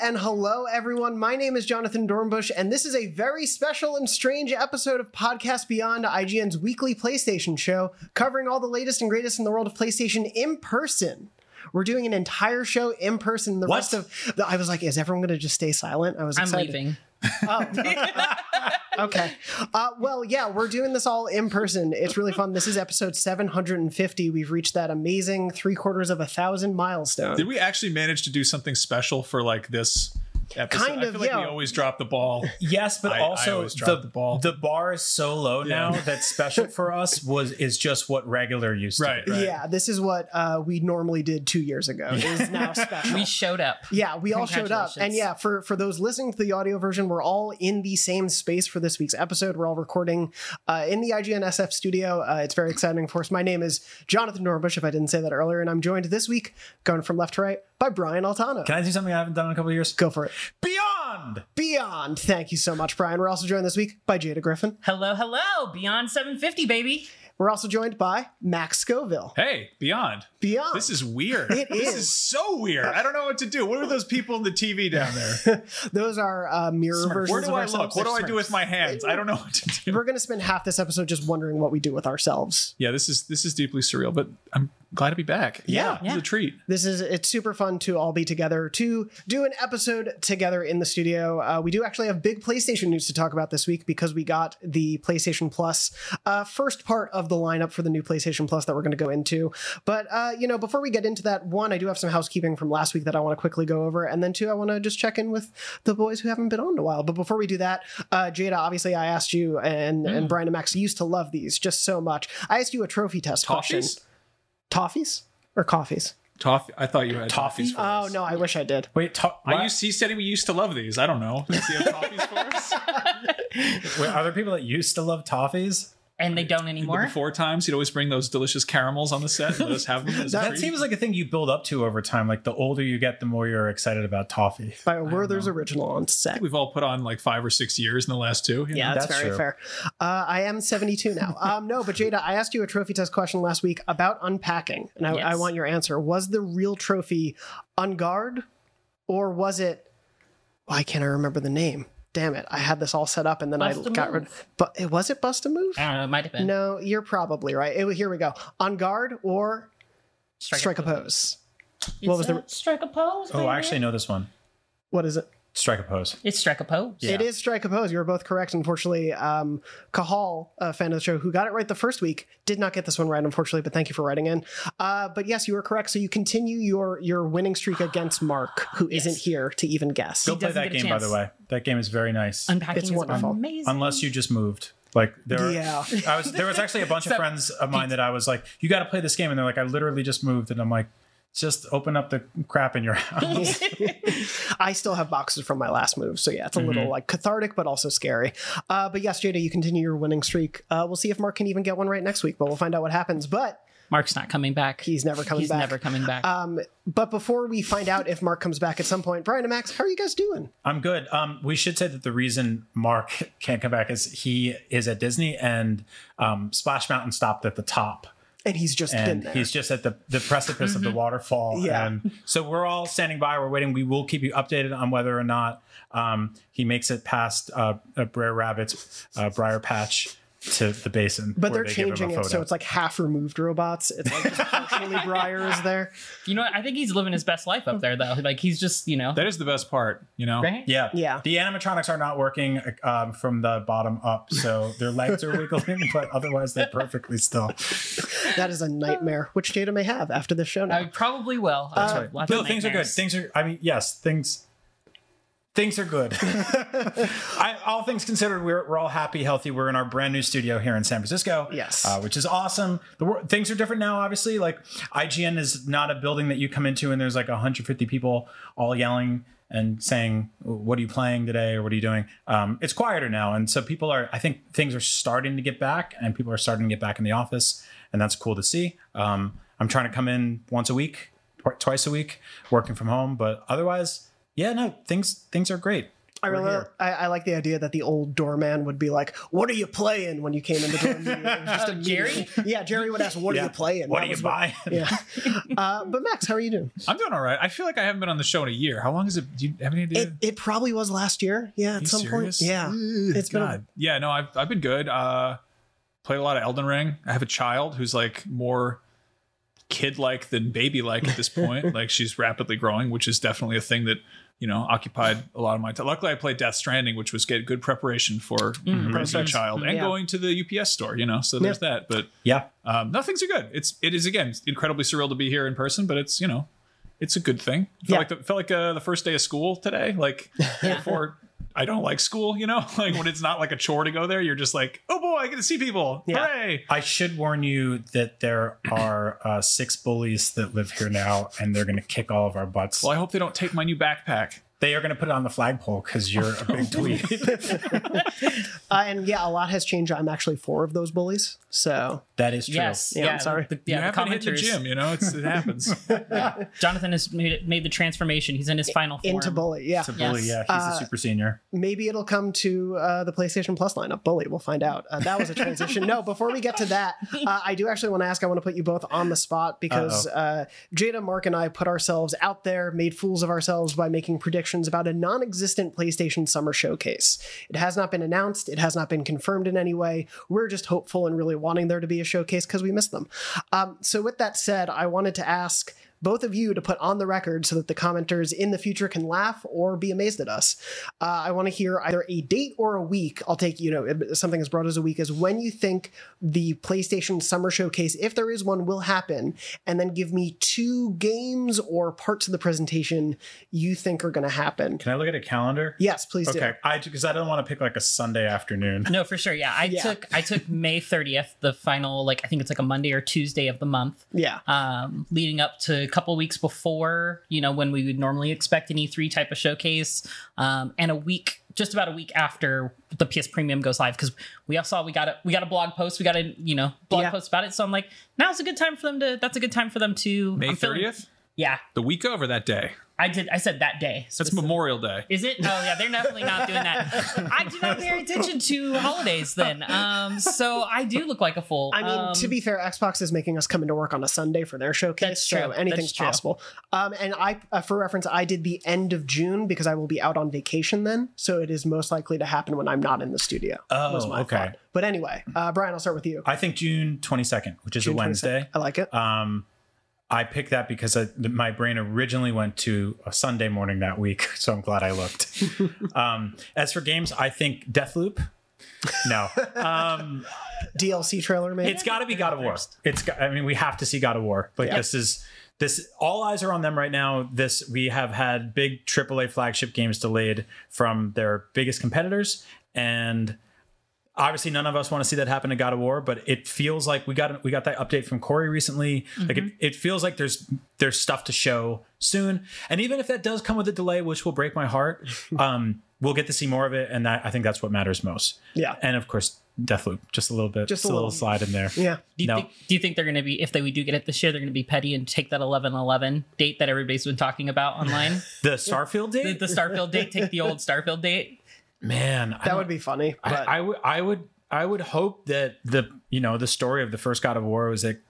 and hello, everyone. My name is Jonathan Dornbush, and this is a very special and strange episode of Podcast Beyond, IGN's weekly PlayStation show, covering all the latest and greatest in the world of PlayStation in person. We're doing an entire show in person. The What? rest of the, I was like, is everyone going to just stay silent? I was I'm excited. leaving. Oh, okay. Uh, well, yeah, we're doing this all in person. It's really fun. This is episode 750. We've reached that amazing three quarters of a thousand milestone. Did we actually manage to do something special for like this episode? Kind I of, feel like yeah. we always drop the ball. Yes, but I- I also always the, the ball. the bar is so low Yeah. now that special for us was is just what regular used to. Right, be. right. Yeah, this is what uh, we normally did two years ago. Is now special. We showed up. yeah, we all showed up, and yeah, for for those listening to the audio version, we're all in the same space for this week's episode. We're all recording uh, in the IGN SF studio. Uh, it's very exciting for us. My name is Jonathan Dornbush, if I didn't say that earlier, and I'm joined this week, going from left to right, by Brian Altano. Can I do something I haven't done in a couple of years? Go for it. Beyond. Beyond. Thank you so much, Brian. We're also joined this week by Jada Griffin. Hello, hello. Beyond 750, baby. We're also joined by Max Scoville. Hey, Beyond. Beyond. This is weird. It this is. is so weird. I don't know what to do. What are those people in the TV down there? Those are uh, mirror versions Where do of I ourselves. look? What do I do with my hands? I don't know what to do. We're going to spend half this episode just wondering what we do with ourselves. Yeah, this is this is deeply surreal, but I'm glad to be back. Yeah. It's a treat. This is it's super fun to all be together to do an episode together in the studio. Uh, we do actually have big PlayStation news to talk about this week because we got the PlayStation Plus uh, first part of the lineup for the new PlayStation Plus that we're going to go into. But uh, you know, before we get into that, one, I do have some housekeeping from last week that I want to quickly go over, and then two, I want to just check in with the boys who haven't been on in a while. But before we do that, uh, Jada, obviously, I asked you and and Brian and Max used to love these just so much. I asked you a trophy test question. Toffees? Toffees or coffees? Toffee. I thought you had Toffee? toffees. For Oh us. no, I wish I did. Wait, to- I what? used he said we used to love these. I don't know. Does he have toffees for us? Wait, are there people that used to love toffees? And they don't anymore. Before times, he'd always bring those delicious caramels on the set and let us have them. As a That treat. seems like a thing you build up to over time. Like the older you get, the more you're excited about toffee. by a Werther's original on set. We've all put on like five or six years in the last two. Yeah, know? that's, That's very true. fair. Uh, I am 72 now. Um, no, but Jada, I asked you a trophy test question last week about unpacking, and I, Yes. I want your answer. Was the real trophy on guard, or was it? Why can't I remember the name? Damn it! I had this all set up, and then Bust I a got rid. Move. But it was it bust a move? I don't know. It might have been. No, you're probably right. It, here we go. On guard or Strike, strike a pose. It's What was the- Strike a pose. Oh, baby. I actually know this one. What is it? Strike a pose. It's strike a pose. Yeah. It is strike a pose. You were both correct. Unfortunately, um, Kahal, a fan of the show who got it right the first week, did not get this one right, unfortunately. But thank you for writing in. Uh, but yes, you were correct. So you continue your your winning streak against Mark, who Yes. not here to even guess. Go play that game, by the way. That game is very nice. Unpacking It's is wonderful. amazing. Unless you just moved. Like there, Yeah. I was. There was actually a bunch of friends of mine that I was like, "You got to play this game," and they're like, "I literally just moved," and I'm like, "Just open up the crap in your house." I still have boxes from my last move, so yeah, it's a little like cathartic, but also scary. Uh, but yes, Jada, you continue your winning streak. Uh, we'll see if Mark can even get one right next week, but we'll find out what happens. But Mark's not coming back. he's never coming He's back. He's never coming back. Um, but before we find out if Mark comes back at some point, Brian and Max, how are you guys doing? I'm good. Um, we should say that the reason Mark can't come back is he is at Disney and um, Splash Mountain stopped at the top. And he's just been and there. he's just at the, the precipice of the waterfall. Yeah. And so we're all standing by. We're waiting. We will keep you updated on whether or not um, he makes it past uh, uh, Brer Rabbit's uh, Briar Patch to the basin. But they're they give him a changing it so it's like half removed robots. It's like just partially is there. you know what? I think he's living his best life up there, though. Like he's just, you know, that is the best part. You know, right? Yeah. Yeah. The animatronics are not working um, from the bottom up. So their legs are wiggling, but otherwise they're perfectly still. That is a nightmare, which Jada may have after this show now. I probably will. That's Uh, right. lots No, things are good. Things are. I mean, yes, things. Things are good. I, all things considered, we're, we're all happy, healthy. We're in our brand new studio here in San Francisco. Yes. uh, which is awesome. The wor- things are different now. Obviously, like IGN is not a building that you come into and there's like 150 people all yelling and saying, "What are you playing today?" or "What are you doing?" Um, it's quieter now, and so people are. I think things are starting to get back, and people are starting to get back in the office, and that's cool to see. Um, I'm trying to come in once a week, tw- twice a week, working from home, but otherwise, yeah, no, things things are great. I We're really. I, I like the idea that the old doorman would be like, "What are you playing?" when you came in the door. immediately. It was just Jerry? Yeah, Jerry would ask, "What Yeah. are you playing?" What That are you was buying? Yeah. Uh, but Max, how are you doing? I'm doing all right. I feel like I haven't been on the show in a year. How long is it? Do you have any idea? It, it probably was last year. Yeah, at you some serious? point. Yeah, Ugh, it's been. A, God. yeah, no, I've I've been good. Uh, played a lot of Elden Ring. I have a child who's like more kid-like than baby-like at this point. like she's rapidly growing, which is definitely a thing that you know occupied a lot of my time. Luckily, I played Death Stranding, which was get good preparation for raising a child and Yeah. going to the UPS store. You know, so there's that. But Yeah. um, no, things are good. It's it is again incredibly surreal to be here in person, but it's you know, it's a good thing. Felt Yeah. like the, felt like uh, the first day of school today. Like before, I don't like school. You know, like when it's not like a chore to go there, you're just like, oh boy, I get to see people. Yeah. Hooray! I should warn you that there are uh, six bullies that live here now, and they're going to kick all of our butts. Well, I hope they don't take my new backpack. They are going to put it on the flagpole because you're a big tweet. uh, and yeah, a lot has changed. I'm actually four of those bullies. So that is true. Yes. Yeah, I'm sorry. The, you yeah, the haven't hit the gym. You know, it's, it happens. Jonathan has made, made the transformation. He's in his final form. into bully, yeah. It's a bully. Yes. Yeah, he's Uh, a super senior. maybe it'll come to uh, the PlayStation Plus lineup. Bully, we'll find out. Uh, that was a transition. no, before we get to that, uh, I do actually want to ask. I want to put you both on the spot because uh, Jada, Mark, and I put ourselves out there, made fools of ourselves by making predictions about a non-existent PlayStation Summer Showcase. It has not been announced. It has not been confirmed in any way. We're just hopeful and really wanting there to be a showcase because we missed them. Um, so, with that said, I wanted to ask both of you to put on the record so that the commenters in the future can laugh or be amazed at us. Uh, I want to hear either a date or a week. I'll take, you know, something as broad as a week as when you think the PlayStation Summer Showcase, if there is one, will happen. And then give me two games or parts of the presentation you think are going to happen. Can I look at a calendar? Yes, please Okay, I because I don't want to pick like a Sunday afternoon. No, for sure. Yeah, I Yeah. took I took May 30th, the final like I think it's like a Monday or Tuesday of the month. Yeah. um, leading up to a couple weeks before you know when we would normally expect an E3 type of showcase, um, and a week just about a week after the PS Premium goes live because we all saw we got a we got a blog post, we got a you know blog Yeah. post about it. So I'm like, now's a good time for them to. That's a good time for them to. May thirtieth, Yeah, the week of or that day. I did. I said that day. That's Memorial Day. Is it? Oh yeah, they're definitely not doing that. I do not pay attention to holidays then. Um, so I do look like a fool. I mean, Um, to be fair, Xbox is making us come into work on a Sunday for their showcase, That's so true. anything's That's true. possible. Um, and I, uh, for reference, I did the end of June because I will be out on vacation then, so it is most likely to happen when I'm not in the studio. Oh, was my okay. thought. But anyway, uh, Brian, I'll start with you. I think June twenty second, which is June a Wednesday. 22nd. I like it. Um, I picked that because I, my brain originally went to a Sunday morning that week, so I'm glad I looked. um, as for games, I think Deathloop. No, um, DLC trailer, maybe. it's got to be God of War. It's got, I mean, we have to see God of War. Like Yeah. this is this. All eyes are on them right now. This we have had big AAA flagship games delayed from their biggest competitors, and obviously none of us want to see that happen to God of War. But it feels like we got we got that update from Corey recently. Like it, it feels like there's there's stuff to show soon, and even if that does come with a delay, which will break my heart, um, we'll get to see more of it, and that, I think that's what matters most. Yeah. and of course. Deathloop, just a little bit, Just just a a little little. slide in there. yeah. do you no. think do you think they're going to be if they we do get it this year they're going to be petty and take that 11-11 date that everybody's been talking about online The Starfield the, date, the Starfield date take the old Starfield date man, That would be funny. I, But I would, I would, I would hope that the you know the story of the first God of War was that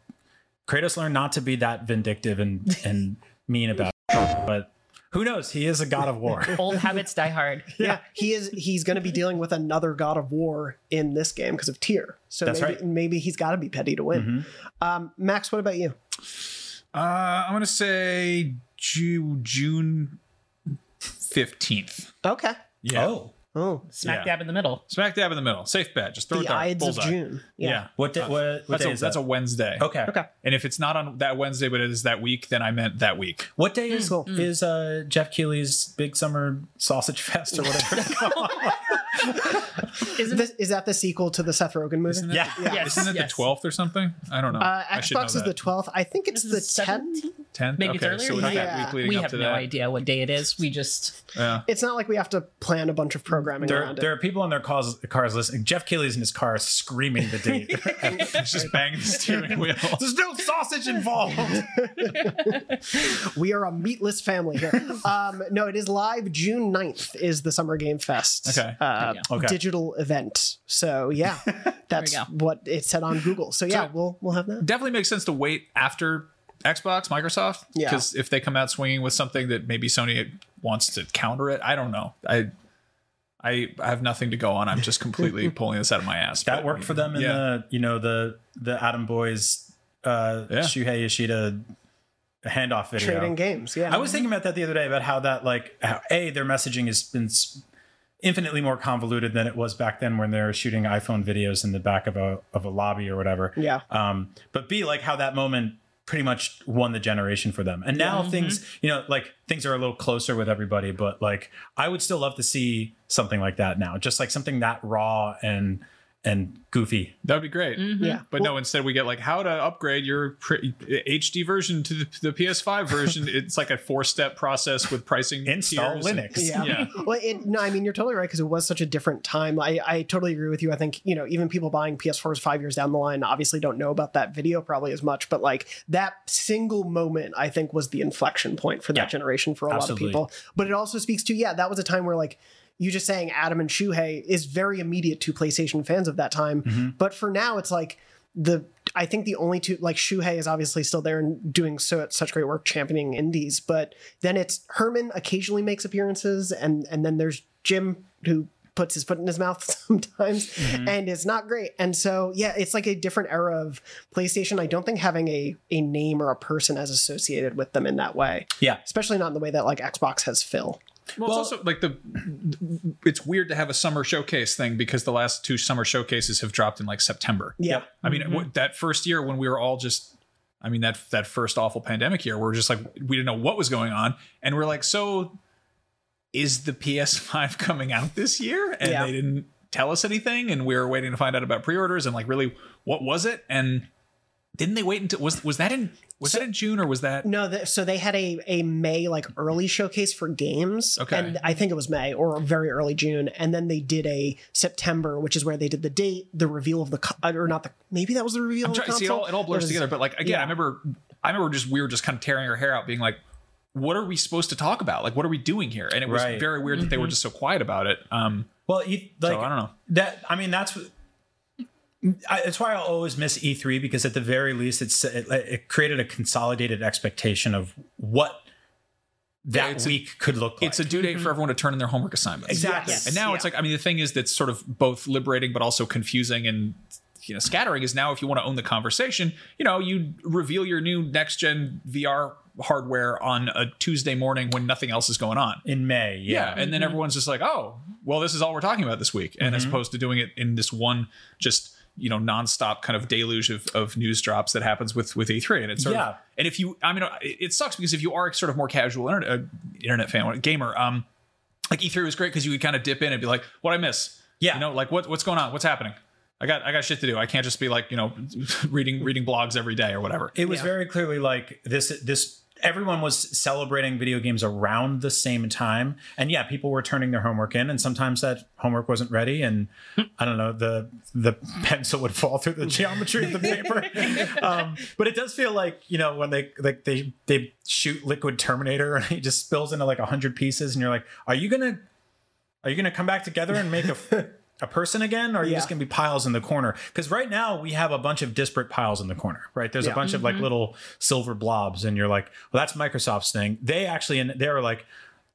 Kratos learned not to be that vindictive and and mean about it. But who knows? He is a God of War. old habits die hard yeah, he is. He's going to be dealing with another God of War in this game because of Tyr. So That's maybe right. Mm-hmm. maybe he's got to be petty to win. Um, Max, what about you? Uh, I'm gonna say Ju- June fifteenth. Okay. Yeah. Oh, Oh, smack Yeah. dab in the middle Smack dab in the middle. Safe bet. Just throw the it down. Ides of Bullseye. June. Yeah. what day? What, what That's, day a, is that's a? Wednesday. okay. Okay. And if it's not on that Wednesday, but it is that week, then I meant that week. What day is Cool. is uh, Jeff Keighley's big summer sausage fest or whatever? isn't This, is that the sequel to the Seth Rogen movie? Isn't it, yeah. Yes, Isn't it yes. the twelfth or something? I don't know. Uh, I should know Xbox is that. the 12th. I think it's Is the 10th. 17th? 10th. Maybe it's earlier. so we Yeah. that week leading we up have to no that. idea what day it is. We just Yeah. It's not like we have to plan a bunch of programming There, around there it. are people in their cars, cars listening. Jeff Keighley's in his car screaming the date. He's just banging the steering wheel. There's no sausage involved. We are a meatless family here. um, no, it is live June 9th is the Summer Game Fest Okay. uh. Okay. digital event. So yeah, that's what it said on Google. So yeah, So- we'll we'll have that. Definitely makes sense to wait after Xbox, Microsoft. Yeah. Because if they come out swinging with something that maybe Sony wants to counter it, I don't know. I. I I have nothing to go on. I'm just completely pulling this out of my ass. that But, worked for them in yeah. the you know the the Adam Boyes uh Yeah. Shuhei Yoshida handoff video. Trading games. Yeah, I was thinking about that the other day about how that like how, a their messaging has been s- infinitely more convoluted than it was back then when they were shooting iPhone videos in the back of a of a lobby or whatever. Yeah. Um, but b like how that moment pretty much won the generation for them. And now things, mm-hmm. you know, like things are a little closer with everybody, but like I would still love to see something like that now. Just like something that raw and and goofy. That would be great. Mm-hmm. yeah, But no, instead we get like how to upgrade your pre- HD version to the, the PS5 version. it's like a four step process with pricing. Install tiers and- Linux. Yeah. Yeah. well, it, no, I mean you're totally right because it was such a different time. I, I totally agree with you. I think you know even people buying PS4s five years down the line obviously don't know about that video probably as much, but like that single moment I think was the inflection point for that Yeah. generation for a Absolutely. lot of people. But it also speaks to yeah, that was a time where like you just saying Adam and Shuhei is very immediate to PlayStation fans of that time. Mm-hmm. But for now, it's like the I think the only two like Shuhei is obviously still there and doing so such great work championing indies, but then it's Herman occasionally makes appearances and and then there's Jim who puts his foot in his mouth sometimes Mm-hmm. and it's not great. And so yeah, it's like a different era of PlayStation. I don't think having a a name or a person as associated with them in that way. Yeah. Especially not in the way that like Xbox has Phil. Well, Well- it's also like the it's weird to have a summer showcase thing because the last two summer showcases have dropped in like September. Yeah. I mean, mm-hmm. w- that first year when we were all just, I mean, that that first awful pandemic year, we are just like we didn't know what was going on, and we're like, so is the PS5 coming out this year? And Yeah. they didn't tell us anything, and we were waiting to find out about pre-orders and like really what was it? And didn't they wait until was was that in was that in June or was that? No, th- so they had a a May like early showcase for games, Okay. and I think it was May or very early June, and then they did a September, which is where they did the date, the reveal of the co- or not the maybe that was the reveal. I'm of the trying see it all. It all blurs was- together. But like again, yeah. I remember, I remember just we were just kind of tearing our hair out, being like, "What are we supposed to talk about? Like, what are we doing here?" And it was Right. very weird that they were just so quiet about it. Um, Well, you, like so I don't know. that. I mean, that's what. I, that's why I'll always miss E3 because at the very least, it's it, it created a consolidated expectation of what that it's a- week could look like. It's a due date for mm-hmm. everyone to turn in their homework assignments. exactly. Yes. And now Yeah. it's like, I mean, the thing is that's sort of both liberating but also confusing and you know scattering is now if you want to own the conversation, you know, you reveal your new next gen VR hardware on a Tuesday morning when nothing else is going on. in May. Yeah, Yeah, and then mm-hmm. everyone's just like, "Oh, well, this is all we're talking about this week," and as mm-hmm. opposed to doing it in this one just you know nonstop kind of deluge of, of news drops that happens with with E3, and it's sort Yeah. of and if you, I mean, it, it sucks because if you are sort of more casual internet uh, internet fan, gamer, um, like E3 was great because you could kind of dip in and be like, "What I miss?" Yeah. you know, like what what's going on? What's happening? I got I got shit to do. I can't just be like you know reading reading blogs every day or whatever. it was Yeah. very clearly like this. This everyone was celebrating video games around the same time, and yeah, people were turning their homework in, and sometimes that homework wasn't ready, and I don't know the the pencil would fall through the geometry of the paper. um, but it does feel like you know when they like they they shoot Liquid Terminator and it just spills into like a hundred pieces, and you're like, are you gonna are you gonna come back together and make a a person again, or are you just gonna be piles in the corner? Because right now we have a bunch of disparate piles in the corner, right? There's Yeah. a bunch of like mm-hmm. little silver blobs, and you're like, well, that's Microsoft's thing. They actually, and they were like,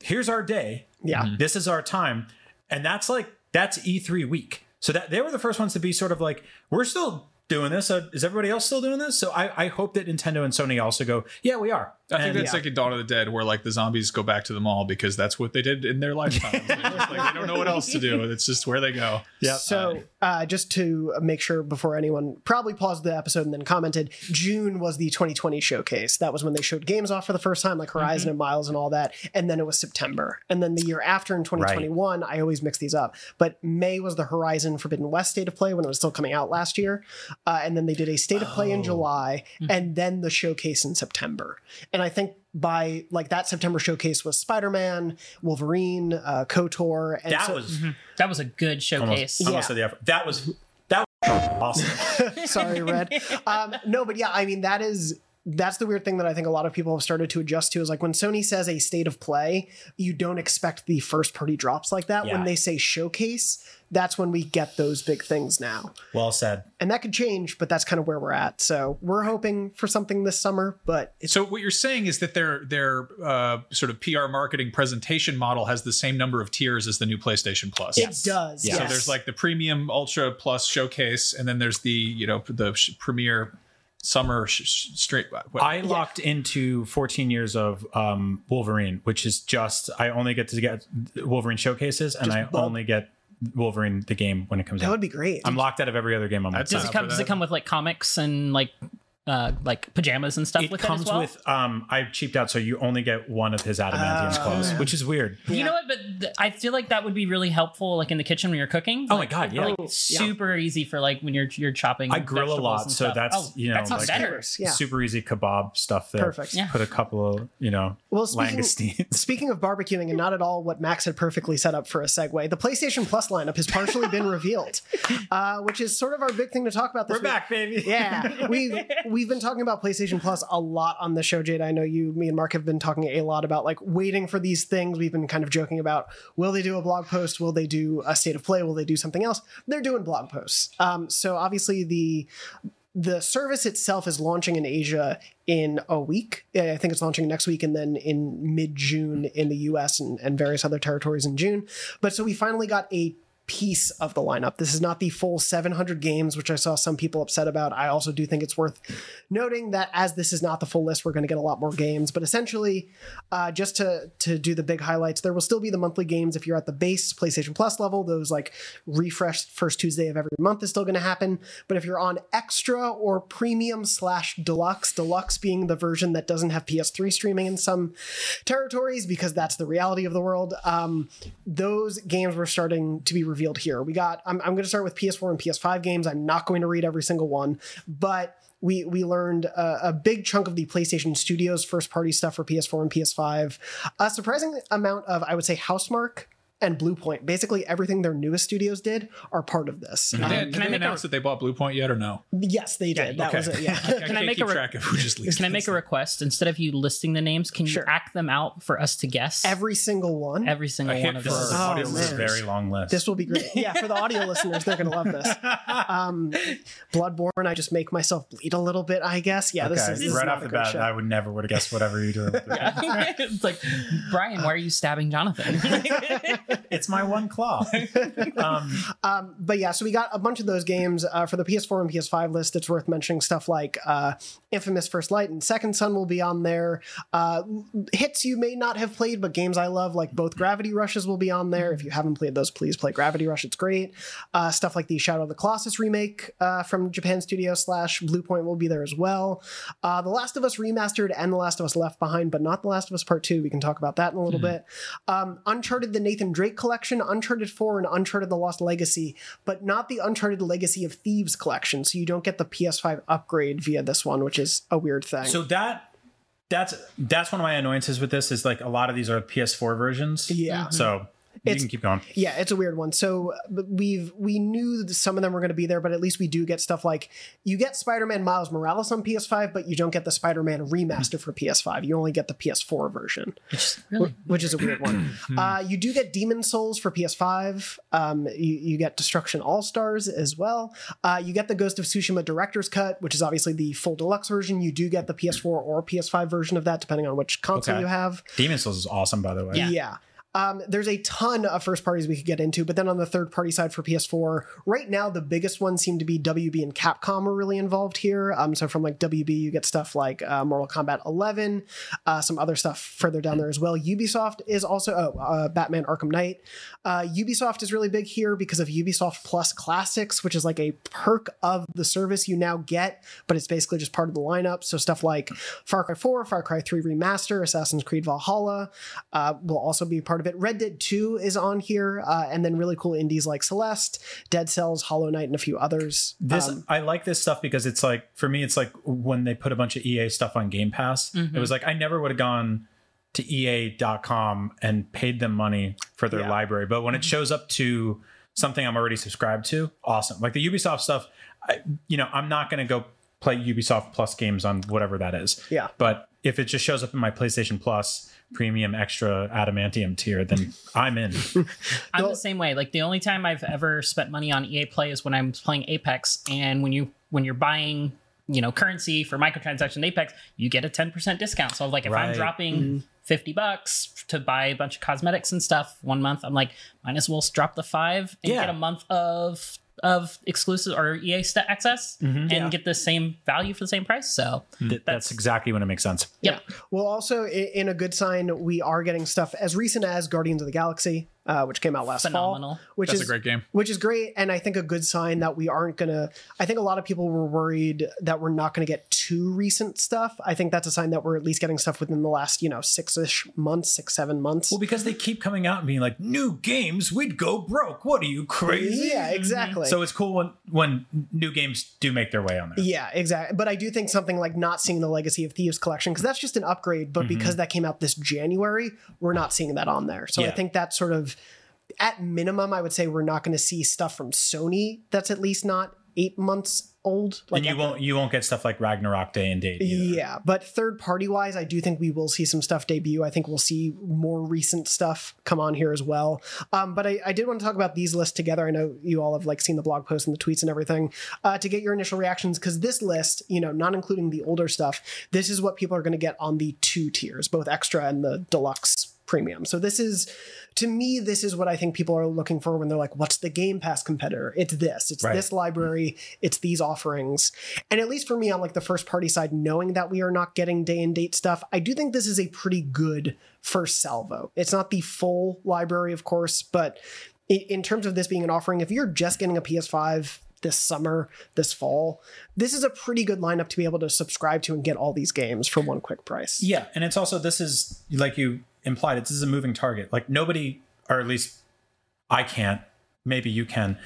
here's our day, Yeah. Mm-hmm. this is our time, and that's like that's E3 week. So that they were the first ones to be sort of like, we're still doing this. So is everybody else still doing this? So I, I hope that Nintendo and Sony also go, yeah, we are. I think And- that's like a Dawn of the Dead, where like the zombies go back to the mall because that's what they did in their lifetime. They're like, they don't know what else to do. It's just where they go. yeah. So, uh, just to make sure before anyone probably paused the episode and then commented, June was the 2020 showcase. That was when they showed games off for the first time, like Horizon and Miles and all that. And then it was September. And then the year after in 2021, I always mix these up, but May was the Horizon Forbidden West State of Play when it was still coming out last year. Uh, and then they did a State of Play in July and then the showcase in September. And I think by like that September showcase was Spider Man, Wolverine, uh, Kotor, and That so- was That was a good showcase. almost, almost at the effort. That was that was awesome. sorry red um no but yeah i mean that is that's the weird thing that i think a lot of people have started to adjust to is like when sony says a state of play you don't expect the first party drops like that when they say showcase that's when we get those big things now Well said. and that could change but that's kind of where we're at so we're hoping for something this summer but it's So what you're saying is that their their uh, sort of PR marketing presentation model has the same number of tiers as the new PlayStation Plus. it does Yeah. yes. So there's like the premium, ultra, plus showcase, and then there's the you know the sh- premiere summer sh- sh- straight. What, I locked into 14 years of um, Wolverine, which is just I only get to get Wolverine showcases, and Just I bump. only get Wolverine the game when it comes that out. That would be great I'm locked out of every other game. on my. Does it come? Does it come with like comics and like uh like pajamas and stuff it with comes it as well? with um I cheaped out, so you only get one of his adamantium Oh. clothes, which is weird. You know what? But th- I feel like that would be really helpful, like in the kitchen when you're cooking. Oh my Like, God, yeah. like, Oh, yeah. super easy for like when you're you're chopping. I grill a lot, so that's oh, you know that like better. Super easy kebab stuff there. Perfect. Yeah. Put a couple of you know Well, speaking- langoustines. Speaking of barbecuing, and not at all what Max had perfectly set up for a segue, the PlayStation Plus lineup has partially been revealed, uh, which is sort of our big thing to talk about this We're week. back, baby. Yeah, we've we've been talking about PlayStation Plus a lot on the show, Jade. I know you, me, and Mark have been talking a lot about like waiting for these things. We've been kind of joking about will they do a blog post? Will they do a state of play? Will they do something else? They're doing blog posts. Um, so obviously the the service itself is launching in Asia in a week. I think it's launching next week and then in mid June in the US and, and various other territories in June. But so we finally got a piece of the lineup. This is not the full 700 games, which I saw some people upset about. I also do think it's worth noting that as this is not the full list, we're going to get a lot more games. But essentially, uh, just to to do the big highlights, there will still be the monthly games if you're at the base PlayStation Plus level. Those like refresh first Tuesday of every month is still going to happen. But if you're on extra or premium slash deluxe, deluxe being the version that doesn't have PS3 streaming in some territories because that's the reality of the world. Um, those games were starting to be revealed here. We got. I'm, I'm going to start with PS4 and PS5 games. I'm not going to read every single one, but we we learned a, a big chunk of the PlayStation Studios first party stuff for PS4 and PS5. A surprising amount of I would say Housemarque and Bluepoint. Basically everything their newest studios did are part of this. Did Um, they, can I they make a- announce that they bought Bluepoint yet or no? yes, they did. that okay. was it. Yeah. I Can I can't make a re- track of who just. Can I make a request instead of you listing the names? Can you Sure. act them out for us to guess Every single one. every single one of for those? Oh, audio man. is a very long list. This will be great. Yeah, for the audio listeners, they're gonna love this. Um, Bloodborne, I just make myself bleed a little bit. I guess. Yeah, this is this right not off the bat, show. I would never would have guessed whatever you're doing. with it. it's like Brian, why are you stabbing Jonathan? it's my one claw. Um, Um, but yeah, so we got a bunch of those games uh, for the PS4 and PS5 list. It's worth mentioning stuff like uh, Infamous First Light and Second Son will be on there. Uh, hits you may not have played, but games I love, like both Gravity Rushes, will be on there. If you haven't played those, please play Gravity Rush. It's great. Uh, stuff like the Shadow of the Colossus remake uh, from Japan Studio slash Bluepoint will be there as well. Uh, the Last of Us remastered and The Last of Us Left Behind, but not The Last of Us Part Two. We can talk about that in a little bit. Um, Uncharted: The Nathan Drake Collection, Uncharted Four, and Uncharted: The Lost Legacy, but not the Uncharted Legacy of Thieves collection. So you don't get the PS5 upgrade via this one, which is a weird thing. so that that's that's one of my annoyances with this is like a lot of these are PS4 versions. Yeah. So you It's- can keep going. Yeah, it's a weird one. So we've we knew that some of them were going to be there, but at least we do get stuff like you get Spider-Man Miles Morales on PS5, but you don't get the Spider-Man remaster for PS5. You only get the PS4 version, really? which is a weird one. uh, you do get Demon's Souls for PS5. Um, you, you get Destruction All Stars as well. Uh, you get the Ghost of Tsushima Director's Cut, which is obviously the full deluxe version. You do get the PS4 or PS5 version of that, depending on which console Okay. you have. Demon's Souls is awesome, by the way. Yeah. Um, there's a ton of first parties we could get into, but then on the third party side for PS4, right now the biggest ones seem to be WB and Capcom are really involved here. Um, so from like WB, you get stuff like uh, Mortal Kombat 11, uh, some other stuff further down there as well. Ubisoft is also oh, uh, Batman Arkham Knight. Uh, Ubisoft is really big here because of Ubisoft Plus Classics, which is like a perk of the service you now get, but it's basically just part of the lineup. So stuff like Far Cry 4, Far Cry 3 Remaster, Assassin's Creed Valhalla uh, will also be part of of it. Red Dead 2 is on here, uh, and then really cool indies like Celeste, Dead Cells, Hollow Knight, and a few others. This Um, I like this stuff because it's like for me, it's like when they put a bunch of EA stuff on Game Pass. Mm-hmm. It was like I never would have gone to EA.com and paid them money for their Yeah. Mm-hmm. library, but when it shows up to something I'm already subscribed to, awesome. Like the Ubisoft stuff, I, you know, I'm not going to go play Ubisoft Plus games on whatever that is. Yeah. But if it just shows up in my PlayStation Plus premium extra adamantium tier, then I'm in. I'm the same way. Like the only time I've ever spent money on EA Play is when I'm playing Apex, and when you when you're buying you know currency for microtransaction Apex, you get a 10% discount. So like if I'm Right. dropping mm-hmm. 50 bucks to buy a bunch of cosmetics and stuff one month, I'm like might as well drop the five and Yeah. get a month of of exclusive or EA st- access mm-hmm. and Yeah. get the same value for the same price. So Th- that's exactly when it makes sense. yep. Well, also in a good sign, we are getting stuff as recent as Guardians of the Galaxy, uh, which came out last Phenomenal. fall, which That's is a great game. which is great, and I think a good sign that we aren't gonna. I think a lot of people were worried that we're not gonna get too recent stuff. I think that's a sign that we're at least getting stuff within the last you know six ish months, six seven months. Well, because they keep coming out and being like, new games, we'd go broke. What are you crazy? yeah, exactly. So it's cool when when new games do make their way on there. Yeah, exactly. But I do think something like not seeing the Legacy of Thieves collection because that's just an upgrade. But because that came out this January, we're not seeing that on there. So I think that's sort of at minimum, I would say we're not going to see stuff from Sony that's at least not eight months old. Like and you won't you won't get stuff like Ragnarok Day and Date. either. Yeah, but third party wise, I do think we will see some stuff debut. I think we'll see more recent stuff come on here as well. Um, but I, I did want to talk about these lists together. I know you all have like seen the blog posts and the tweets and everything uh, to get your initial reactions because this list, you know, not including the older stuff, this is what people are going to get on the two tiers, both extra and the deluxe premium. So this is to me this is what I think people are looking for when they're like what's the Game Pass competitor? It's this. It's Right. this library, it's these offerings. And at least for me on like the first party side knowing that we are not getting day and date stuff, I do think this is a pretty good first salvo. It's not the full library of course, but in terms of this being an offering if you're just getting a PS5 this summer, this fall, this is a pretty good lineup to be able to subscribe to and get all these games for one quick price. Yeah, and it's also this is like you implied. It's this is a moving target. Like nobody, or at least I can't. Maybe you can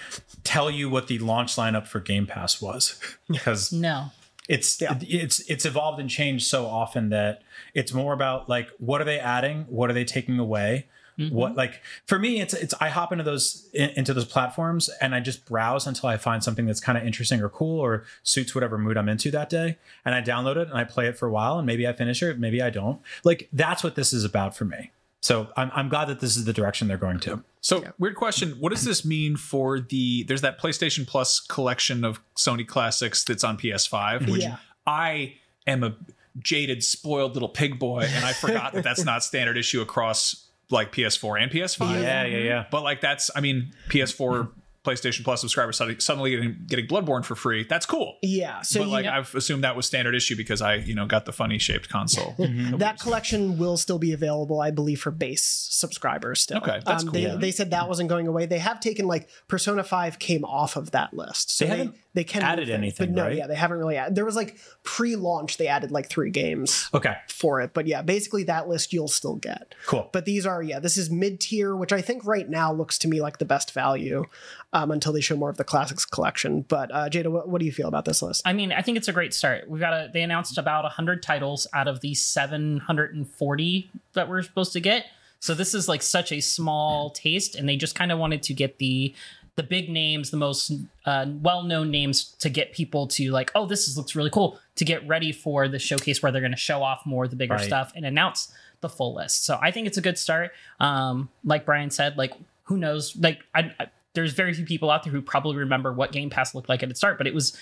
tell you what the launch lineup for Game Pass was because No. it's Yeah. it's it's evolved and changed so often that it's more about like what are they adding what are they taking away what mm-hmm. like for me it's it's i hop into those in, into those platforms and i just browse until i find something that's kind of interesting or cool or suits whatever mood i'm into that day and i download it and i play it for a while and maybe i finish it maybe i don't like that's what this is about for me so i'm, I'm glad that this is the direction they're going to So weird question. What does this mean for the? There's that PlayStation Plus collection of Sony classics that's on PS5, mm-hmm. which Yeah. I am a jaded, spoiled little pig boy, and I forgot that that's not standard issue across like PS4 and PS5. yeah yeah yeah But like that's, I mean, PS4, PlayStation Plus subscribers suddenly- suddenly getting, getting Bloodborne for free. That's cool. Yeah, so but you, like I've assumed that was standard issue because I, you know, got the funny shaped console. that collection will still be available, I believe, for base subscribers still. Okay, that's um, cool. They, Yeah. they said that wasn't going away. They have taken like Persona Five came off of that list, so They they haven't they can added move anything, But no, right? yeah, they haven't really. Added, there was like pre-launch, they added like three games okay for it, but yeah, basically that list you'll still get. cool But these are yeah, this is mid tier, which I think right now looks to me like the best value um, until they show more of the classics collection. But uh, Jada, what, what do you feel about this list? I mean, I think it's a great start. We've got a they announced about 100 titles out of the 740 that we're supposed to get. So this is like such a small taste and they just kind of wanted to get the the big names, the most uh, well-known names to get people to like, oh, this is, looks really cool to get ready for the showcase where they're going to show off more of the bigger Right. stuff and announce the full list. So I think it's a good start. Um, like Brian said, like who knows? Like I, I, there's very few people out there who probably remember what Game Pass looked like at its start, but it was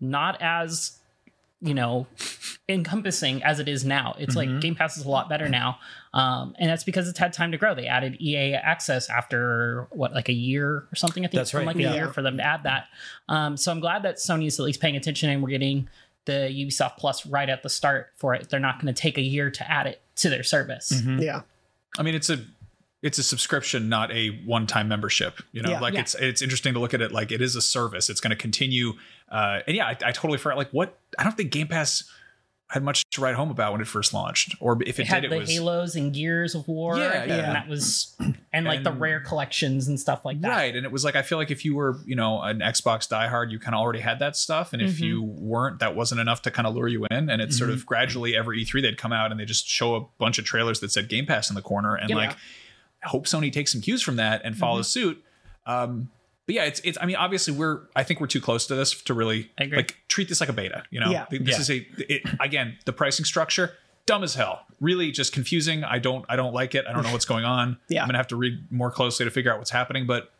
not as you know encompassing as it is now. It's like Game Pass is a lot better now, um, and that's because it's had time to grow. They added EA Access after what like a year or something. I think That's it's been right, like a year for them to add that. Um, so I'm glad that Sony's at least paying attention and we're getting the Ubisoft Plus right at the start for it. They're not going to take a year to add it to their service. Yeah, I mean, it's a it's a subscription, not a one time membership. You know, Yeah. like Yeah. it's it's interesting to look at it like it is a service. It's going to continue. Uh, and yeah, I, I totally forgot. Like, what? I don't think Game Pass. had much to write home about when it first launched, or if it, It had did, the it was Halos and Gears of War, Yeah, yeah. and that was, and like the rare collections and stuff like that. Right. And it was like, I feel like if you were, you know, an Xbox diehard, you kind of already had that stuff. And if Mm-hmm. you weren't, that wasn't enough to kind of lure you in. And it's sort Mm-hmm. of gradually every E3 they'd come out and they just show a bunch of trailers that said Game Pass in the corner and Yeah. like hope Sony takes some cues from that and follows Mm-hmm. suit. Um, but yeah, it's it's. I mean, obviously, we're. I think we're too close to this to really like treat this like a beta. You know, Yeah. this Yeah. is a. It, again, the pricing structure dumb as hell. Really, just confusing. I don't. I don't like it. I don't know what's going on. Yeah. I'm gonna have to read more closely to figure out what's happening. But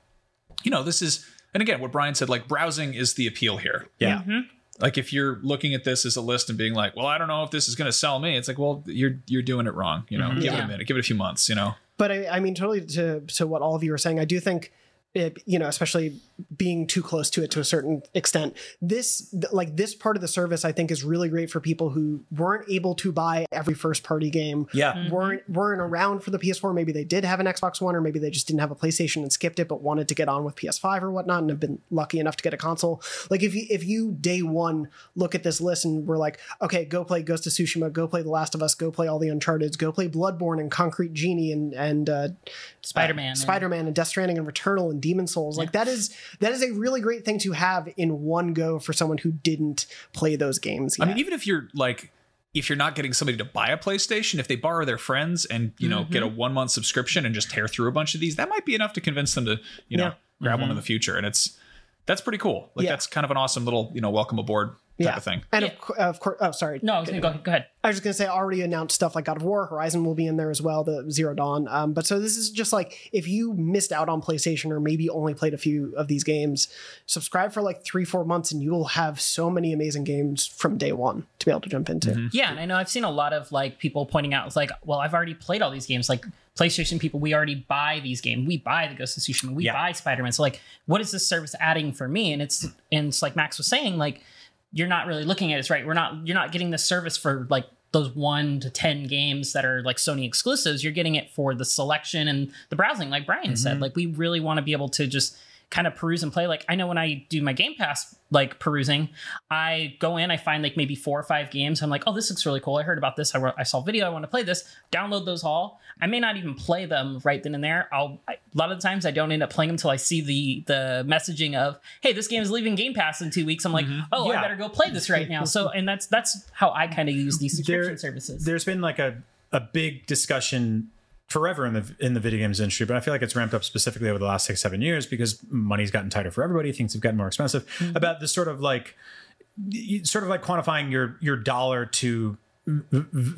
you know, this is. And again, what Brian said, like browsing is the appeal here. Yeah. Like if you're looking at this as a list and being like, well, I don't know if this is going to sell me. It's like, well, you're you're doing it wrong. You know, give it a minute, give it a few months. You know. But I, I mean, totally to to what all of you are saying, I do think, it, you know, especially being too close to it to a certain extent, this like this part of the service, I think, is really great for people who weren't able to buy every first party game. Yeah. weren't weren't around for the PS4. Maybe they did have an Xbox One, or maybe they just didn't have a PlayStation and skipped it, but wanted to get on with PS5 or whatnot, and have been lucky enough to get a console. Like if you if you day one look at this list and we're like, okay, go play Ghost of Tsushima, go play The Last of Us, go play all the Uncharted, go play Bloodborne and Concrete Genie and and uh, Spider Man. Spider Man and Death Stranding and Returnal and Demon's Souls. Like that is that is a really great thing to have in one go for someone who didn't play those games. I mean, even if you're like, if you're not getting somebody to buy a PlayStation, if they borrow their friends and you know get a mm-hmm. one month subscription and just tear through a bunch of these, that might be enough to convince them to you know Yeah. grab one mm-hmm. in the future. And it's that's pretty cool. Like Yeah. that's kind of an awesome little you know welcome aboard type yeah, of thing. And Yeah. of, of course, oh sorry, no, I was gonna go, go ahead. I was just gonna say, I already announced stuff like God of War, Horizon will be in there as well, the Zero Dawn. Um, but so this is just like if you missed out on PlayStation or maybe only played a few of these games, subscribe for like three, four months, and you will have so many amazing games from day one to be able to jump into. Yeah, and I know I've seen a lot of like people pointing out, like, well, I've already played all these games. Like PlayStation people, we already buy these games. We buy the Ghost of Tsushima. We Yeah. buy Spider Man. So like, what is this service adding for me? And it's and it's like Max was saying, like you're not really looking at it right. We're not. You're not getting the service for like those one to ten games that are like Sony exclusives. You're getting it for the selection and the browsing, like Brian said. Mm-hmm. Like we really want to be able to just kind of peruse and play. Like I know when I do my Game Pass like perusing, I go in, I find like maybe four or five games. I'm like, oh, this looks really cool. I heard about this. I, wrote, I saw a video. I want to play this. Download those all. I may not even play them right then and there. I'll I, a lot of the times I don't end up playing them until I see the the messaging of, hey, this game is leaving Game Pass in two weeks. I'm like, mm-hmm. oh, I better go play this right now. So and that's that's how I kind of use these subscription There- services. There's been like a, a big discussion forever in the in the video games industry, but I feel like it's ramped up specifically over the last six seven years because money's gotten tighter for everybody, things have gotten more expensive. Mm-hmm. About this sort of like sort of like quantifying your your dollar to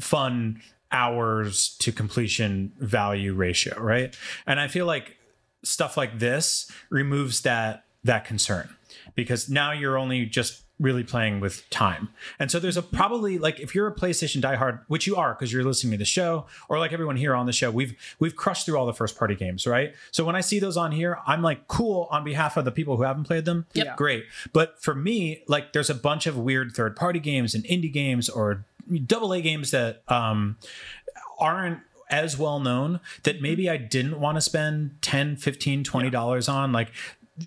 fun hours to completion value ratio, right? And I feel like stuff like this removes that that concern because now you're only just really playing with time. And so there's a probably like if you're a PlayStation diehard, which you are because you're listening to the show, or like everyone here on the show, we've we've crushed through all the first party games, right? So when I see those on here, I'm like cool on behalf of the people who haven't played them. Yep. Great. But for me, like there's a bunch of weird third party games and indie games or double A games that um aren't as well known that maybe I didn't want to spend 10, 15, 20 dollars on like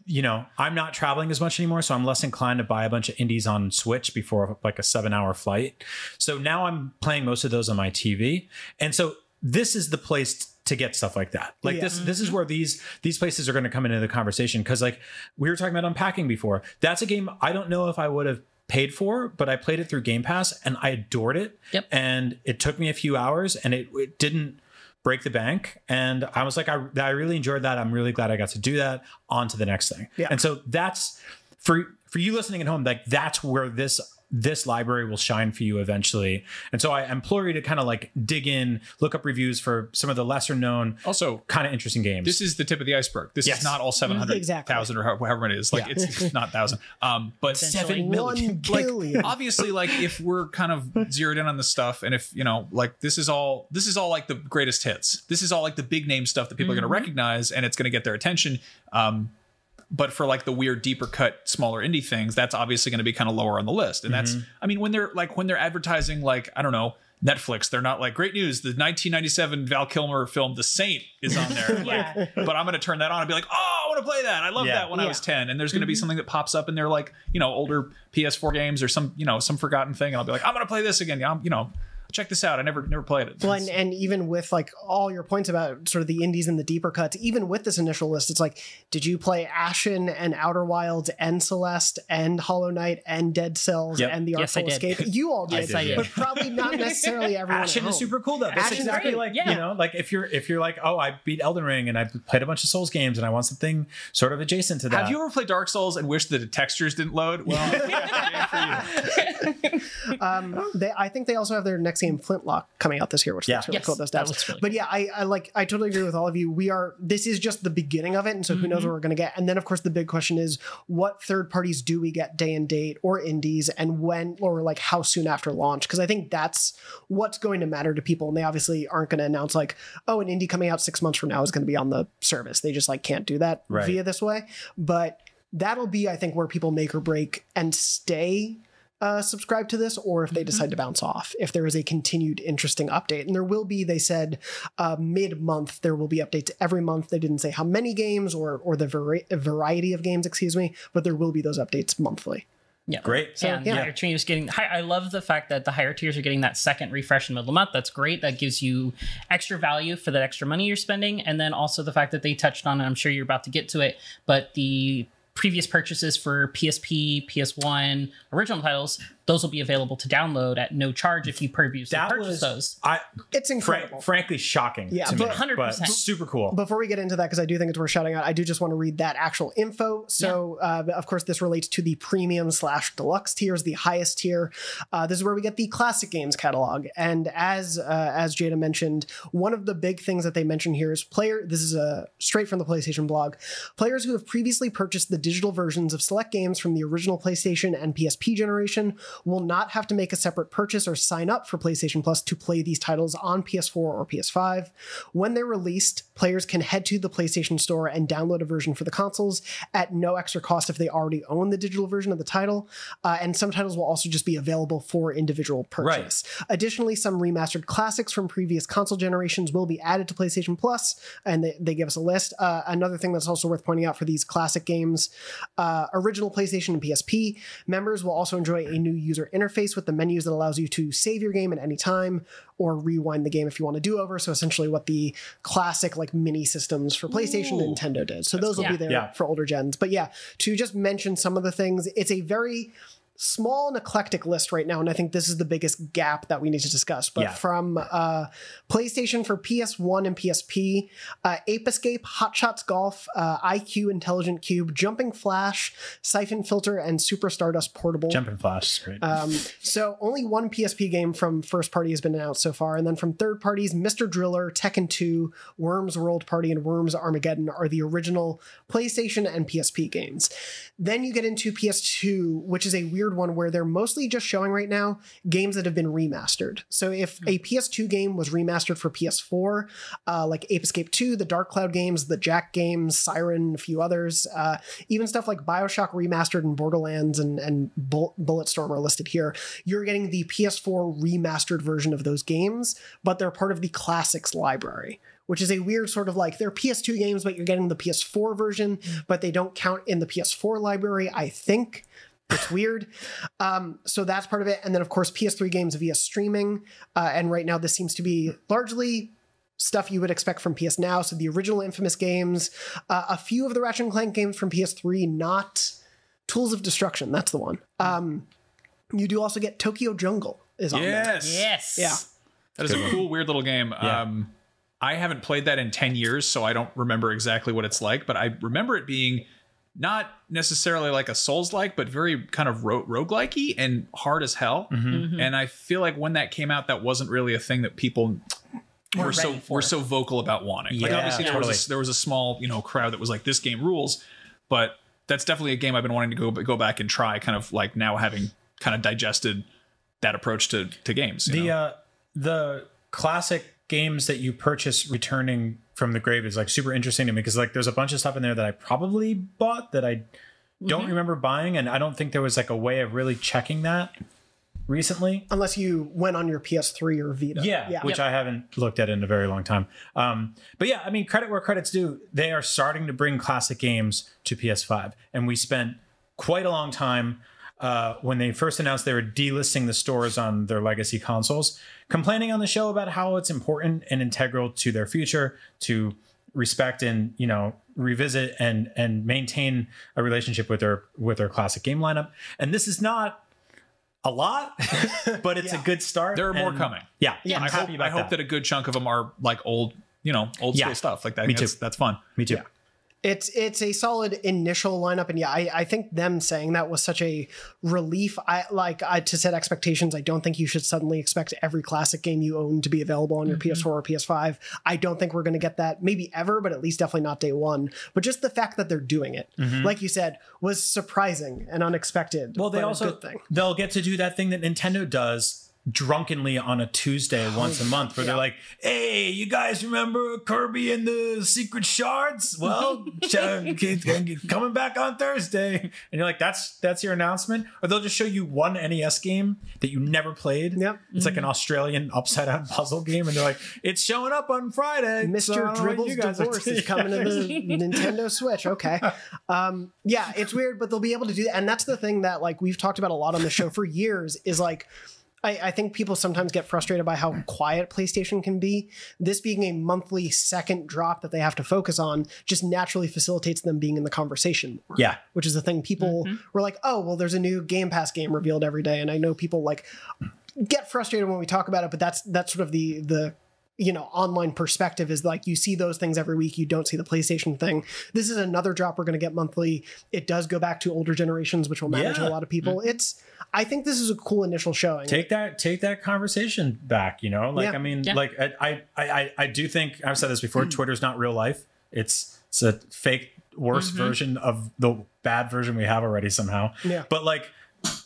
you know, I'm not traveling as much anymore, so I'm less inclined to buy a bunch of indies on Switch before like a 7-hour flight. So now I'm playing most of those on my TV. And so this is the place to get stuff like that. Like Yeah. this this is mm-hmm. where these these places are going to come into the conversation cuz like we were talking about unpacking before. That's a game I don't know if I would have paid for, but I played it through Game Pass and I adored it. Yep. And it took me a few hours and it, it didn't break the bank. And I was like, I, I really enjoyed that. I'm really glad I got to do that. On to the next thing. Yeah. And so that's for for you listening at home, like that's where this this library will shine for you eventually. And so I implore you to kind of like dig in, look up reviews for some of the lesser known, Also, kind of interesting games. this is the tip of the iceberg. This Yes. is not all seven hundred Exactly. thousand or however many it is. Like Yeah. it's not thousand. Um, but Essentially. seven One million. billion. Like obviously, like if we're kind of zeroed in on this stuff, and if you know, like this is all this is all like the greatest hits. This is all like the big name stuff that people are going to recognize, and it's going to get their attention. Um, but for like the weird deeper cut smaller indie things that's obviously going to be kind of lower on the list and that's mm-hmm. i mean when they're like when they're advertising like i don't know netflix they're not like great news the 1997 val kilmer film the saint is on there like, Yeah. but i'm going to turn that on and be like oh i want want to play that. I love Yeah. that when I was 10. And there's going to be mm-hmm. something that pops up and they're like, you know, older PS4 games or some, you know, some forgotten thing. And I'll be like, I'm going to play this again. Yeah, I'm, you know, check this out. I never, never played it. Well, and, and even with like all your points about sort of the indies and the deeper cuts, even with this initial list, it's like, did you play Ashen and Outer Wilds and Celeste and Hollow Knight and Dead Cells Yep. and the Yes, I Artful did. Escape? You all did, Yes, I did. but probably not necessarily everyone. Ashen is super cool though. That's Ashen's exactly great, like yeah. you know, like if you're if you're like, oh, I beat Elden Ring and I played a bunch of Souls games and I want something sort of adjacent to that. Have you ever played Dark Souls and wished that the textures didn't load? Well, yeah, for you. Um, they, I think they also have their next game, Flintlock, coming out this year, which Yeah. looks really Yes, cool. Those devs. really but yeah, I, I like. I totally agree with all of you. We are. This is just the beginning of it, and so who Mm-hmm. knows what we're going to get. And then, of course, the big question is, what third parties do we get day and date or indies, and when, or like how soon after launch? Because I think that's what's going to matter to people. And they obviously aren't going to announce like, oh, an indie coming out six months from now is going to be on the service. They just like can't do that Right. via this way. But that'll be, I think, where people make or break and stay uh, subscribe to this or if they decide to bounce off if there is a continued interesting update and there will be they said uh, mid-month there will be updates every month they didn't say how many games or or the vari- variety of games excuse me but there will be those updates monthly Yeah. Great. and yeah. higher tiers getting hi- I love the fact that the higher tiers are getting that second refresh in the middle of the month. That's great. That gives you extra value for that extra money you're spending. And then also the fact that they touched on, and I'm sure you're about to get to it, but the previous purchases for PSP, PS1, original titles, those will be available to download at no charge if you previously That purchase was those. I it's fran- incredible frankly shocking. Yeah, to me, but- 100%. super cool. Before we get into that, because I do think it's worth shouting out, I do just want to read that actual info. So, uh, of course, this relates to the premium slash deluxe tiers, the highest tier. Uh, this is where we get the classic games catalog. And as uh, as Jada mentioned, one of the big things that they mention here is player. This is a straight from the PlayStation blog. Players who have previously purchased the digital versions of select games from the original PlayStation and PSP generation will not have to make a separate purchase or sign up for PlayStation Plus to play these titles on PS4 or PS5. When they're released, players can head to the PlayStation Store and download a version for the consoles at no extra cost if they already own the digital version of the title. Uh, and some titles will also just be available for individual purchase. Additionally, some remastered classics from previous console generations will be added to PlayStation Plus, and they, they give us a list. Uh, another thing that's also worth pointing out for these classic games uh, original PlayStation and PSP members will also enjoy a new user interface with the menus that allows you to save your game at any time or rewind the game if you want to do over. So essentially, what the classic like mini systems for PlayStation and Nintendo did. So those will be there Yeah. for older gens. But yeah, to just mention some of the things, it's a very small and eclectic list right now and i think this is the biggest gap that we need to discuss but Yeah. from uh, playstation for ps1 and psp uh, ape escape hot shots golf uh, iq intelligent qube jumping flash siphon filter and super stardust portable Jumping Flash is great. um, so only one PSP game from first party has been announced so far, and then from third parties, Mr. Driller, Tekken 2, Worms World Party, and Worms Armageddon are the original PlayStation and PSP games. Then you get into PS2, which is a weird one where they're mostly just showing right now games that have been remastered. So if a PS2 game was remastered for PS4, uh, like Ape Escape 2, the Dark Cloud games, the Jak games, Siren, a few others, uh, even stuff like Bioshock Remastered and Borderlands and, and Bull- Bulletstorm are listed here. You're getting the PS4 remastered version of those games, but they're part of the classics library. Which is a weird sort of like they're PS2 games, but you're getting the PS4 version, but they don't count in the PS4 library, I think. It's weird. Um, so that's part of it. And then, of course, PS3 games via streaming. Uh, and right now, this seems to be largely stuff you would expect from PS Now. So the original Infamous games, uh, a few of the Ratchet and Clank games from PS3, not Tools of Destruction. That's the one. Um, you do also get Tokyo Jungle is on there. Yes. Yes. Yeah. That is a cool, weird little game. Yeah. Um, I haven't played that in 10 years, so I don't remember exactly what it's like, but I remember it being not necessarily like a Souls like, but very kind of ro- roguelikey and hard as hell. Mm-hmm. And I feel like when that came out, that wasn't really a thing that people were Weren't so were so vocal about wanting. like Yeah, obviously there was a, there was a small you know crowd that was like this game rules, but that's definitely a game I've been wanting to go go back and try. Kind of like now having kind of digested that approach to to games. you the know? uh the classic games that you purchase returning from the grave is like super interesting to me because like there's a bunch of stuff in there that I probably bought that I don't remember buying and I don't think there was like a way of really checking that. recently. Unless you went on your PS3 or Vita. Yeah, yeah. which I haven't looked at in a very long time. Um, but yeah, I mean, credit where credit's due. They are starting to bring classic games to PS5, and we spent quite a long time uh, when they first announced they were delisting the stores on their legacy consoles, complaining on the show about how it's important and integral to their future to respect and you know revisit and and maintain a relationship with their with their classic game lineup. And this is not a lot, but it's Yeah. a good start. There are more coming. Yeah, Yeah, I'm I hope, about I hope that. a good chunk of them are like old, you know, old Yeah. school stuff like that. Me that's, too. That's fun. Me too. Yeah. It's it's a solid initial lineup, and yeah, I, I think them saying that was such a relief. I like I, to set expectations. I don't think you should suddenly expect every classic game you own to be available on your mm-hmm. PS4 or PS5. I don't think we're going to get that maybe ever, but at least definitely not day one. But just the fact that they're doing it, mm-hmm. like you said, was surprising and unexpected. Well, they also they'll get to do that thing that Nintendo does drunkenly on a Tuesday once a month, where they're like, "Hey, you guys remember Kirby and the Secret Shards? Well, coming back on Thursday." And you're like, "That's that's your announcement?" Or they'll just show you one NES game that you never played. Yep. It's like an Australian upside down puzzle game, and they're like, "It's showing up on Friday." Mr. so I don't know what Dribble's you guys are divorce doing." is coming to the Nintendo Switch. Okay. Um, yeah, it's weird, but they'll be able to do that. And that's the thing that like we've talked about a lot on the show for years is like I, I think people sometimes get frustrated by how quiet PlayStation can be. This being a monthly second drop that they have to focus on just naturally facilitates them being in the conversation more Yeah. which is the thing people mm-hmm. were like, oh, well, there's a new Game Pass game revealed every day, and I know people like get frustrated when we talk about it, but that's that's sort of the the you know online perspective is like you see those things every week you don't see the playstation thing. This is another drop we're going to get monthly. It does go back to older generations which will matter to Yeah. a lot of people. Mm-hmm. It's i think this is a cool initial showing. Take that take that conversation back you know? Like Yeah. i mean Yeah. like I, I i i do think i've said this before mm-hmm. twitter's not real life. It's it's a fake worse mm-hmm. version of the bad version we have already somehow. Yeah. but like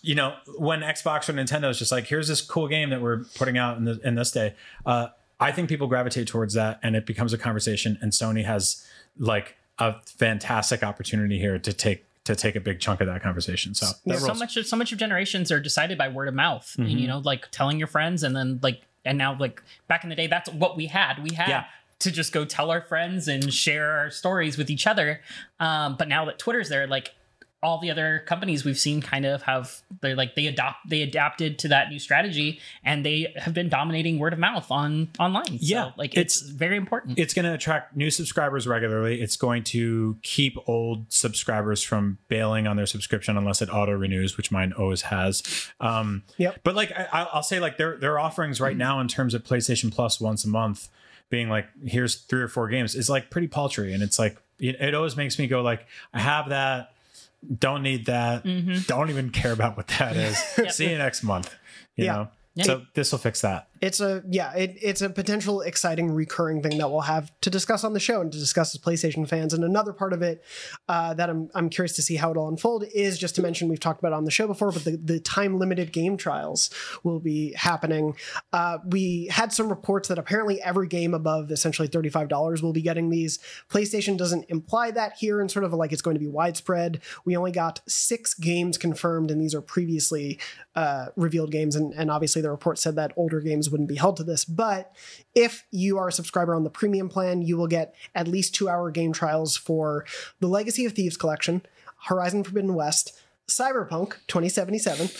you know when xbox or nintendo is just like here's this cool game that we're putting out in, the, in this day uh i think people gravitate towards that and it becomes a conversation and sony has like a fantastic opportunity here to take to take a big chunk of that conversation so that so much so much of generations are decided by word of mouth and Mm-hmm. you know like telling your friends and then like and now like back in the day that's what we had we had Yeah. to just go tell our friends and share our stories with each other um but now that twitter's there like all the other companies we've seen kind of have they're like they adopt they adapted to that new strategy and they have been dominating word of mouth on online Yeah, so, like it's, very important it's going to attract new subscribers regularly. It's going to keep old subscribers from bailing on their subscription unless it auto renews, which mine always has. Um, Yep. But like I, I- I'll say, like their their offerings right now in terms of PlayStation Plus once a month, being like here's three or four games, is like pretty paltry, and it's like it, it always makes me go like I have that, don't need that, mm-hmm. don't even care about what that is. See you next month. You Yeah. know. Yeah. So this will fix that. It's a yeah it, it's a potential exciting recurring thing that we'll have to discuss on the show and to discuss as playstation fans. And another part of it uh, that I'm, I'm curious to see how it'll unfold is just to mention we've talked about on the show before but the, the time limited game trials will be happening. Uh, we had some reports that apparently every game above essentially $35 will be getting these. Playstation doesn't imply that here and sort of like it's going to be widespread. We only got six games confirmed and these are previously uh, revealed games. And, and obviously the report said that older games wouldn't be held to this but if you are a subscriber on the premium plan you will get at least two hour game trials for the legacy of thieves collection horizon forbidden west cyberpunk 2077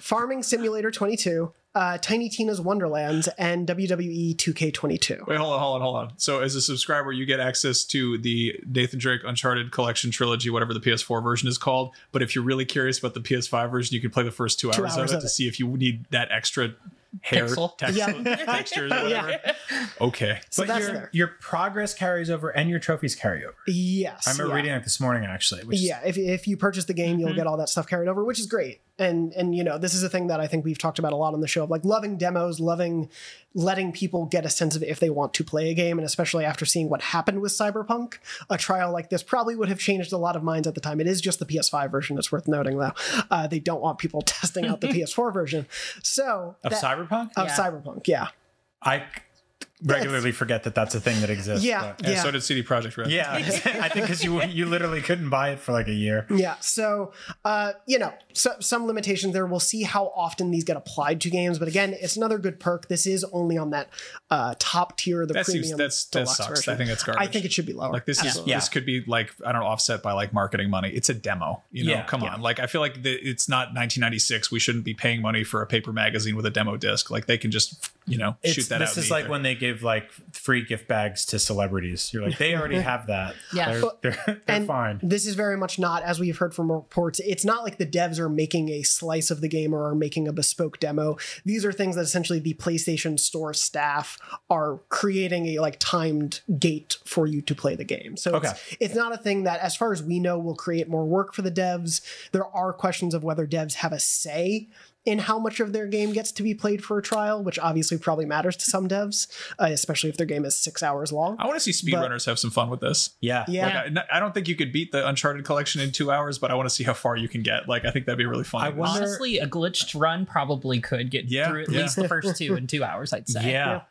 farming simulator 22 uh, tiny tina's wonderlands and wwe 2k22 Wait, hold on, hold on, hold on. So, as a subscriber, you get access to the Nathan Drake Uncharted Collection trilogy, whatever the PS4 version is called. But if you're really curious about the PS5 version, you can play the first two, Two hours, hours of it of to see if you need that extra hair Pixel. text, Yeah. textures or whatever. Okay. so but that's your, there your progress carries over and your trophies carry over. yes I remember yeah. reading it this morning actually. Which is- yeah if, if you purchase the game you'll mm-hmm. get all that stuff carried over which is great and and you know this is a thing that i think we've talked about a lot on the show of like loving demos loving letting people get a sense of if they want to play a game and especially after seeing what happened with cyberpunk a trial like this probably would have changed a lot of minds at the time it is just the ps5 version it's worth noting though uh, they don't want people testing out the ps4 version so of that- Cyberpunk. of Yeah. cyberpunk yeah I regularly forget that that's a thing that exists. Yeah, but- And yeah. so did CD Projekt Red. yeah. I think because you you literally couldn't buy it for like a year. Yeah, so uh, you know, so, some limitations there. We'll see how often these get applied to games, but again, it's another good perk. This is only on that uh, top tier, the That premium. seems that's that deluxe sucks. version. I think that's garbage. I think it should be lower. Like this is Yeah. this could be like I don't know offset by like marketing money. It's a demo, you know. Yeah, come yeah. on, like I feel like the, it's not 1996. We shouldn't be paying money for a paper magazine with a demo disc. Like they can just you know It's- shoot that this out. is like when they give like free gift bags to celebrities. You're like, they already have that. Yeah. they're, they're, they're and fine. this is very much not, as we've heard from reports, it's not like the devs are making a slice of the game or are making a bespoke demo. These are things that essentially the PlayStation Store staff are creating a like timed gate for you to play the game. So Okay. it's, it's not a thing that, as far as we know, will create more work for the devs. There are questions of whether devs have a say in how much of their game gets to be played for a trial, which obviously probably matters to some devs, uh, especially if their game is six hours long. I want to see speedrunners have some fun with this. Yeah. Yeah. Like, I, I don't think you could beat the Uncharted collection in two hours, but I want to see how far you can get. Like I think that'd be really fun. I wonder- Honestly, a glitched run probably could get Yeah, through at yeah. least the first two in two hours. I'd say. Yeah.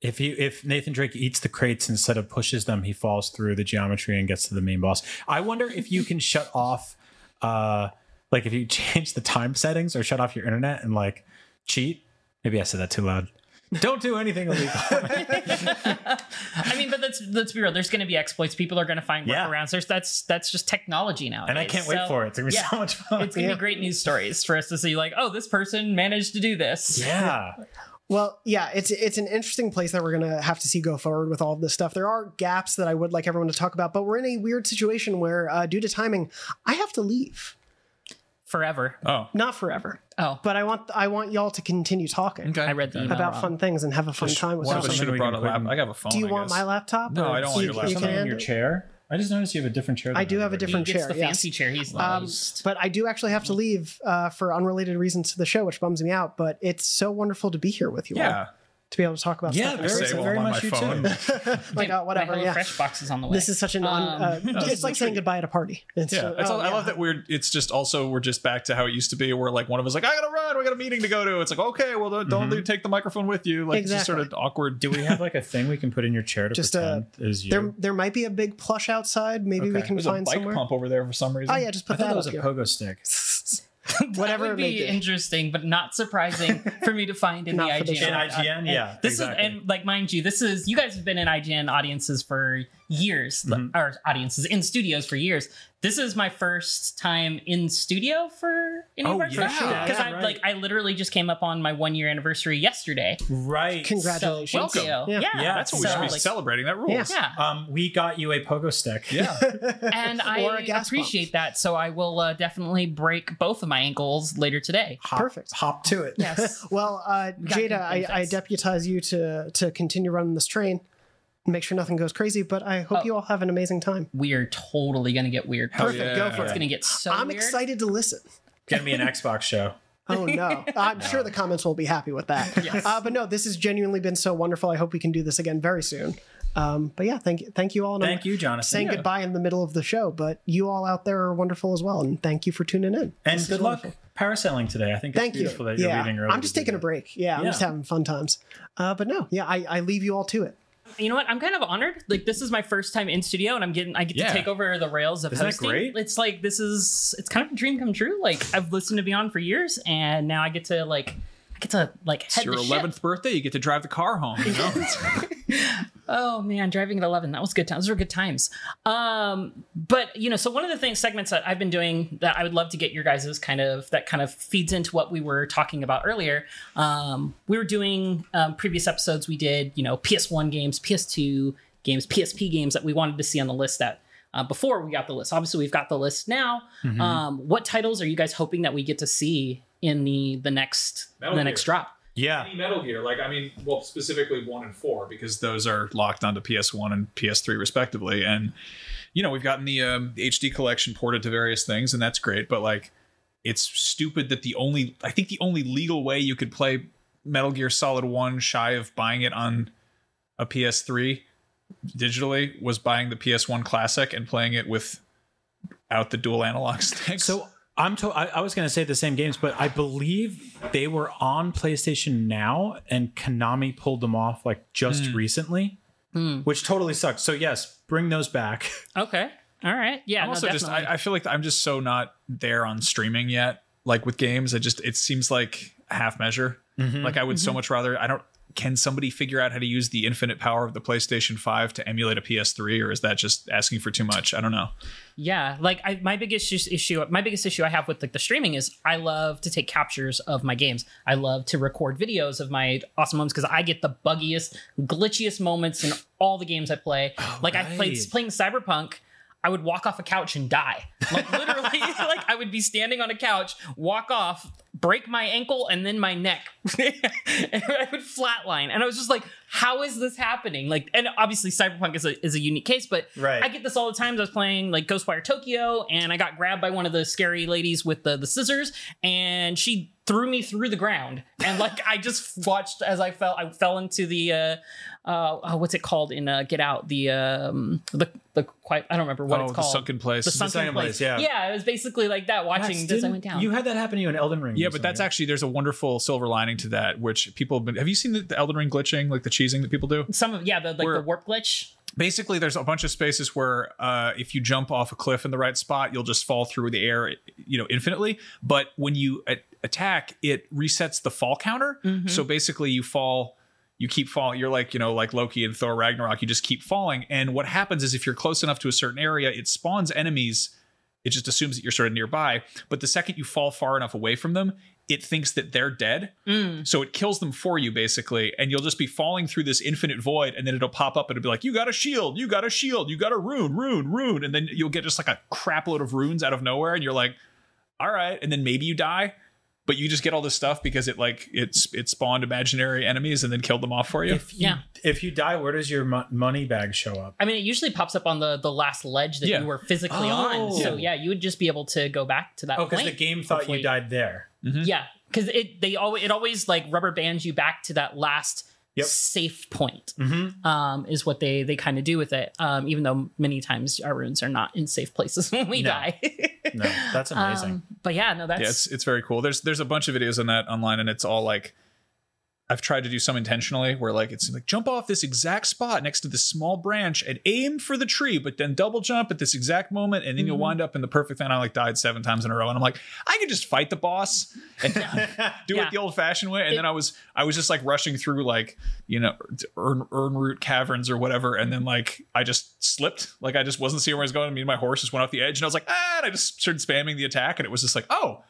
If he if Nathan Drake eats the crates instead of pushes them, he falls through the geometry and gets to the main boss. I wonder if you can shut off uh like if you change the time settings or shut off your internet and like cheat. Maybe I said that too loud. Don't do anything illegal. I mean, but let's let's be real. There's going to be exploits. People are going to find Yeah. workarounds. There's that's that's just technology now. and I can't wait for it. It's gonna be yeah. so much fun. It's going to be great news stories for us to see. Like, oh, this person managed to do this. yeah. Well, yeah, it's it's an interesting place that we're gonna have to see go forward with all of this stuff. There are gaps that I would like everyone to talk about, but we're in a weird situation where, uh, due to timing, I have to leave. Forever. oh, Not forever, Oh, but I want I want y'all to continue talking okay. I read the email about wrong. fun things and have a fun time with One of us. us should something have we brought can a put lap. in- I have a phone. Do you I want guess. my laptop? No, I don't want your laptop. you Something can in your chair. I just noticed you have a different chair. I do have a everybody. different He gets chair. the yes. fancy chair. He's the Um, most. but I do actually have to leave uh, for unrelated reasons to the show, which bums me out. But it's so wonderful to be here with you all Yeah. To be able to talk about Yeah, stuff. very, say while very much my you phone. too. like uh, whatever. Yeah, Fresh boxes on the way. this is such an. un, uh, Um, it's like saying goodbye at a party. It's, Yeah, uh, it's oh, all, I love that we're. It's just also we're just back to how it used to be, where like one of us like I gotta run, we got a meeting to go to. It's like okay, well don't, don't take the microphone with you. Like it's just sort of awkward. Do we have like a thing we can put in your chair to Just, uh, pretend is you? There, there might be a big plush outside. Maybe we Okay. can There's a find bike somewhere. pump over there for some reason. Oh yeah, just put thought that that was a pogo stick. Whatever that it would may be be. interesting, but not surprising for me to find in the Not for the IGN. In IGN, and yeah, This exactly. is and like mind you, this is you guys have been in IGN audiences for years, Mm-hmm. or audiences in studios for years. This is my first time in studio for any Oh, of our yeah. because Yeah, I right. like I literally just came up on my one year anniversary yesterday. Right. Congratulations. So, thank Welcome. Yeah. Yeah, Yeah, That's what we should be like, celebrating. That rules. Yeah. Yeah, Um, we got you a pogo stick. Yeah. and I a I gas appreciate that. So I will uh, definitely break both of my ankles later today. Hop, Perfect. Hop to it. Yes. Well, uh, got Jada, I, I deputize you to to continue running this train, make sure nothing goes crazy. But I hope Oh. you all have an amazing time. we are totally gonna get weird. Hell Perfect, go for It's it. gonna get so I'm weird. excited to listen. Get me an Xbox show. Oh no! I'm sure the comments will be happy with that. Yes. Uh, but no, this has genuinely been so wonderful. I hope we can do this again very soon. Um, but yeah, thank you, thank you all. and I'm Thank you, Jonathan. Saying Yeah. goodbye in the middle of the show, but you all out there are wonderful as well, and thank you for tuning in. And This good luck wonderful. parasailing today. I think it's Thank you. beautiful that you're yeah, leaving early. I'm just to do taking a break. Yeah, I'm Yeah. just having fun times. Uh, but no, yeah, I, I leave you all to it. You know what? I'm kind of honored. Like this is my first time in studio, and I'm getting I get Yeah. to take over the rails of Isn't that hosting. great? It's like this is it's kind of a dream come true. Like I've listened to Beyond for years, and now I get to like get to like It's your the ship. 11th birthday. You get to drive the car home. You know. Oh man, driving at 11. That was good times. Those were good times. Um, but you know, so one of the things segments that I've been doing that I would love to get your guys' kind of that kind of feeds into what we were talking about earlier. Um, we were doing um, previous episodes. We did you know PS1 games, PS2 games, PSP games that we wanted to see on the list that. Uh, before we got the list, obviously we've got the list now. Um, what titles are you guys hoping that we get to see in the the next Metal the Gear. next drop? Yeah. Any Metal Gear, like I mean, well, specifically one and four because those are locked onto PS1 and PS3 respectively, and you know we've gotten the, um, HD collection ported to various things, and that's great. But like, it's stupid that the only I think the only legal way you could play Metal Gear Solid One shy of buying it on a PS3 digitally was buying the PS1 Classic and playing it with out the dual analog sticks. So I'm to- I, I was going to say the same games, but I believe they were on PlayStation Now, and Konami pulled them off like just Hmm. recently, which totally sucks. So yes, bring those back. Okay. All right. Yeah. I'm no, also just definitely. I, I feel like I'm just so not there on streaming yet. Like with games, I just it seems like half measure. Mm-hmm. Like I would so much rather I don't can somebody figure out how to use the infinite power of the PlayStation 5 to emulate a PS3 or is that just asking for too much? I don't know. Yeah, like I, my biggest issue, my biggest issue I have with like the streaming is I love to take captures of my games. I love to record videos of my awesome moments because I get the buggiest, glitchiest moments in all the games I play. like I played playing Cyberpunk. I would walk off a couch and die. Like literally, like I would be standing on a couch, walk off, break my ankle and then my neck. and I would flatline. And I was just like, how is this happening? Like, and obviously Cyberpunk is a is a unique case, but Right. I get this all the time. I was playing like Ghostwire Tokyo, and I got grabbed by one of the scary ladies with the, the scissors, and she threw me through the ground. And like I just watched as I fell, I fell into the uh, uh, oh, what's it called in uh, Get Out? The um, the the quite I don't remember what oh, it's the called. sunken place. the sunken, sunken place. place, yeah. yeah, it was basically like that. Watching Max, as I went down. You had that happen to you in Elden Ring. yeah, but that's recently. actually there's a wonderful silver lining to that, which people have been. Have you seen the, the Elden Ring glitching, like the cheesing that people do? some of yeah, the like Where- the warp glitch. basically there's a bunch of spaces where uh, if you jump off a cliff in the right spot you'll just fall through the air you know infinitely but when you a- attack it resets the fall counter. Mm-hmm. So basically you fall you keep falling you're like you know like loki and thor ragnarok you just keep falling. And what happens is if you're close enough to a certain area it spawns enemies. It just assumes that you're sort of nearby. But the second you fall far enough away from them it thinks that they're dead. Mm. So it kills them for you basically, and you'll just be falling through this infinite void, and then it'll pop up and it'll be like, "You got a shield, you got a shield, you got a rune, rune, rune," and then you'll get just like a crap load of runes out of nowhere, and you're like, "All right," and then maybe you die, but you just get all this stuff because it like it's it spawned imaginary enemies and then killed them off for you. If you, Yeah. if you die, where does your mo- money bag show up? I mean, it usually pops up on the the last ledge that Yeah. you were physically on. Oh. So yeah, you would just be able to go back to that. Oh, because the game thought hopefully. you died there. Mm-hmm. Yeah, because it they always it always like rubber bands you back to that last Yep. safe point. Mm-hmm. Um, is what they they kind of do with it. Um, even though many times our runes are not in safe places when we No. die. No, that's amazing. Um, but yeah, no, that's yeah, it's it's very cool. There's there's a bunch of videos on that online, and it's all like I've tried to do some intentionally where like it's like jump off this exact spot next to this small branch and aim for the tree, but then double jump at this exact moment, and then you'll wind up in the perfect thing. I like died seven times in a row, and I'm like, I could just fight the boss and do Yeah. it the old fashioned way. And It- then I was I was just like rushing through like you know Ern, Ern root caverns or whatever, and then like I just slipped, like I just wasn't seeing where I was going. Me and my horse just went off the edge, and I was like, ah, and I just started spamming the attack, and it was just like, oh.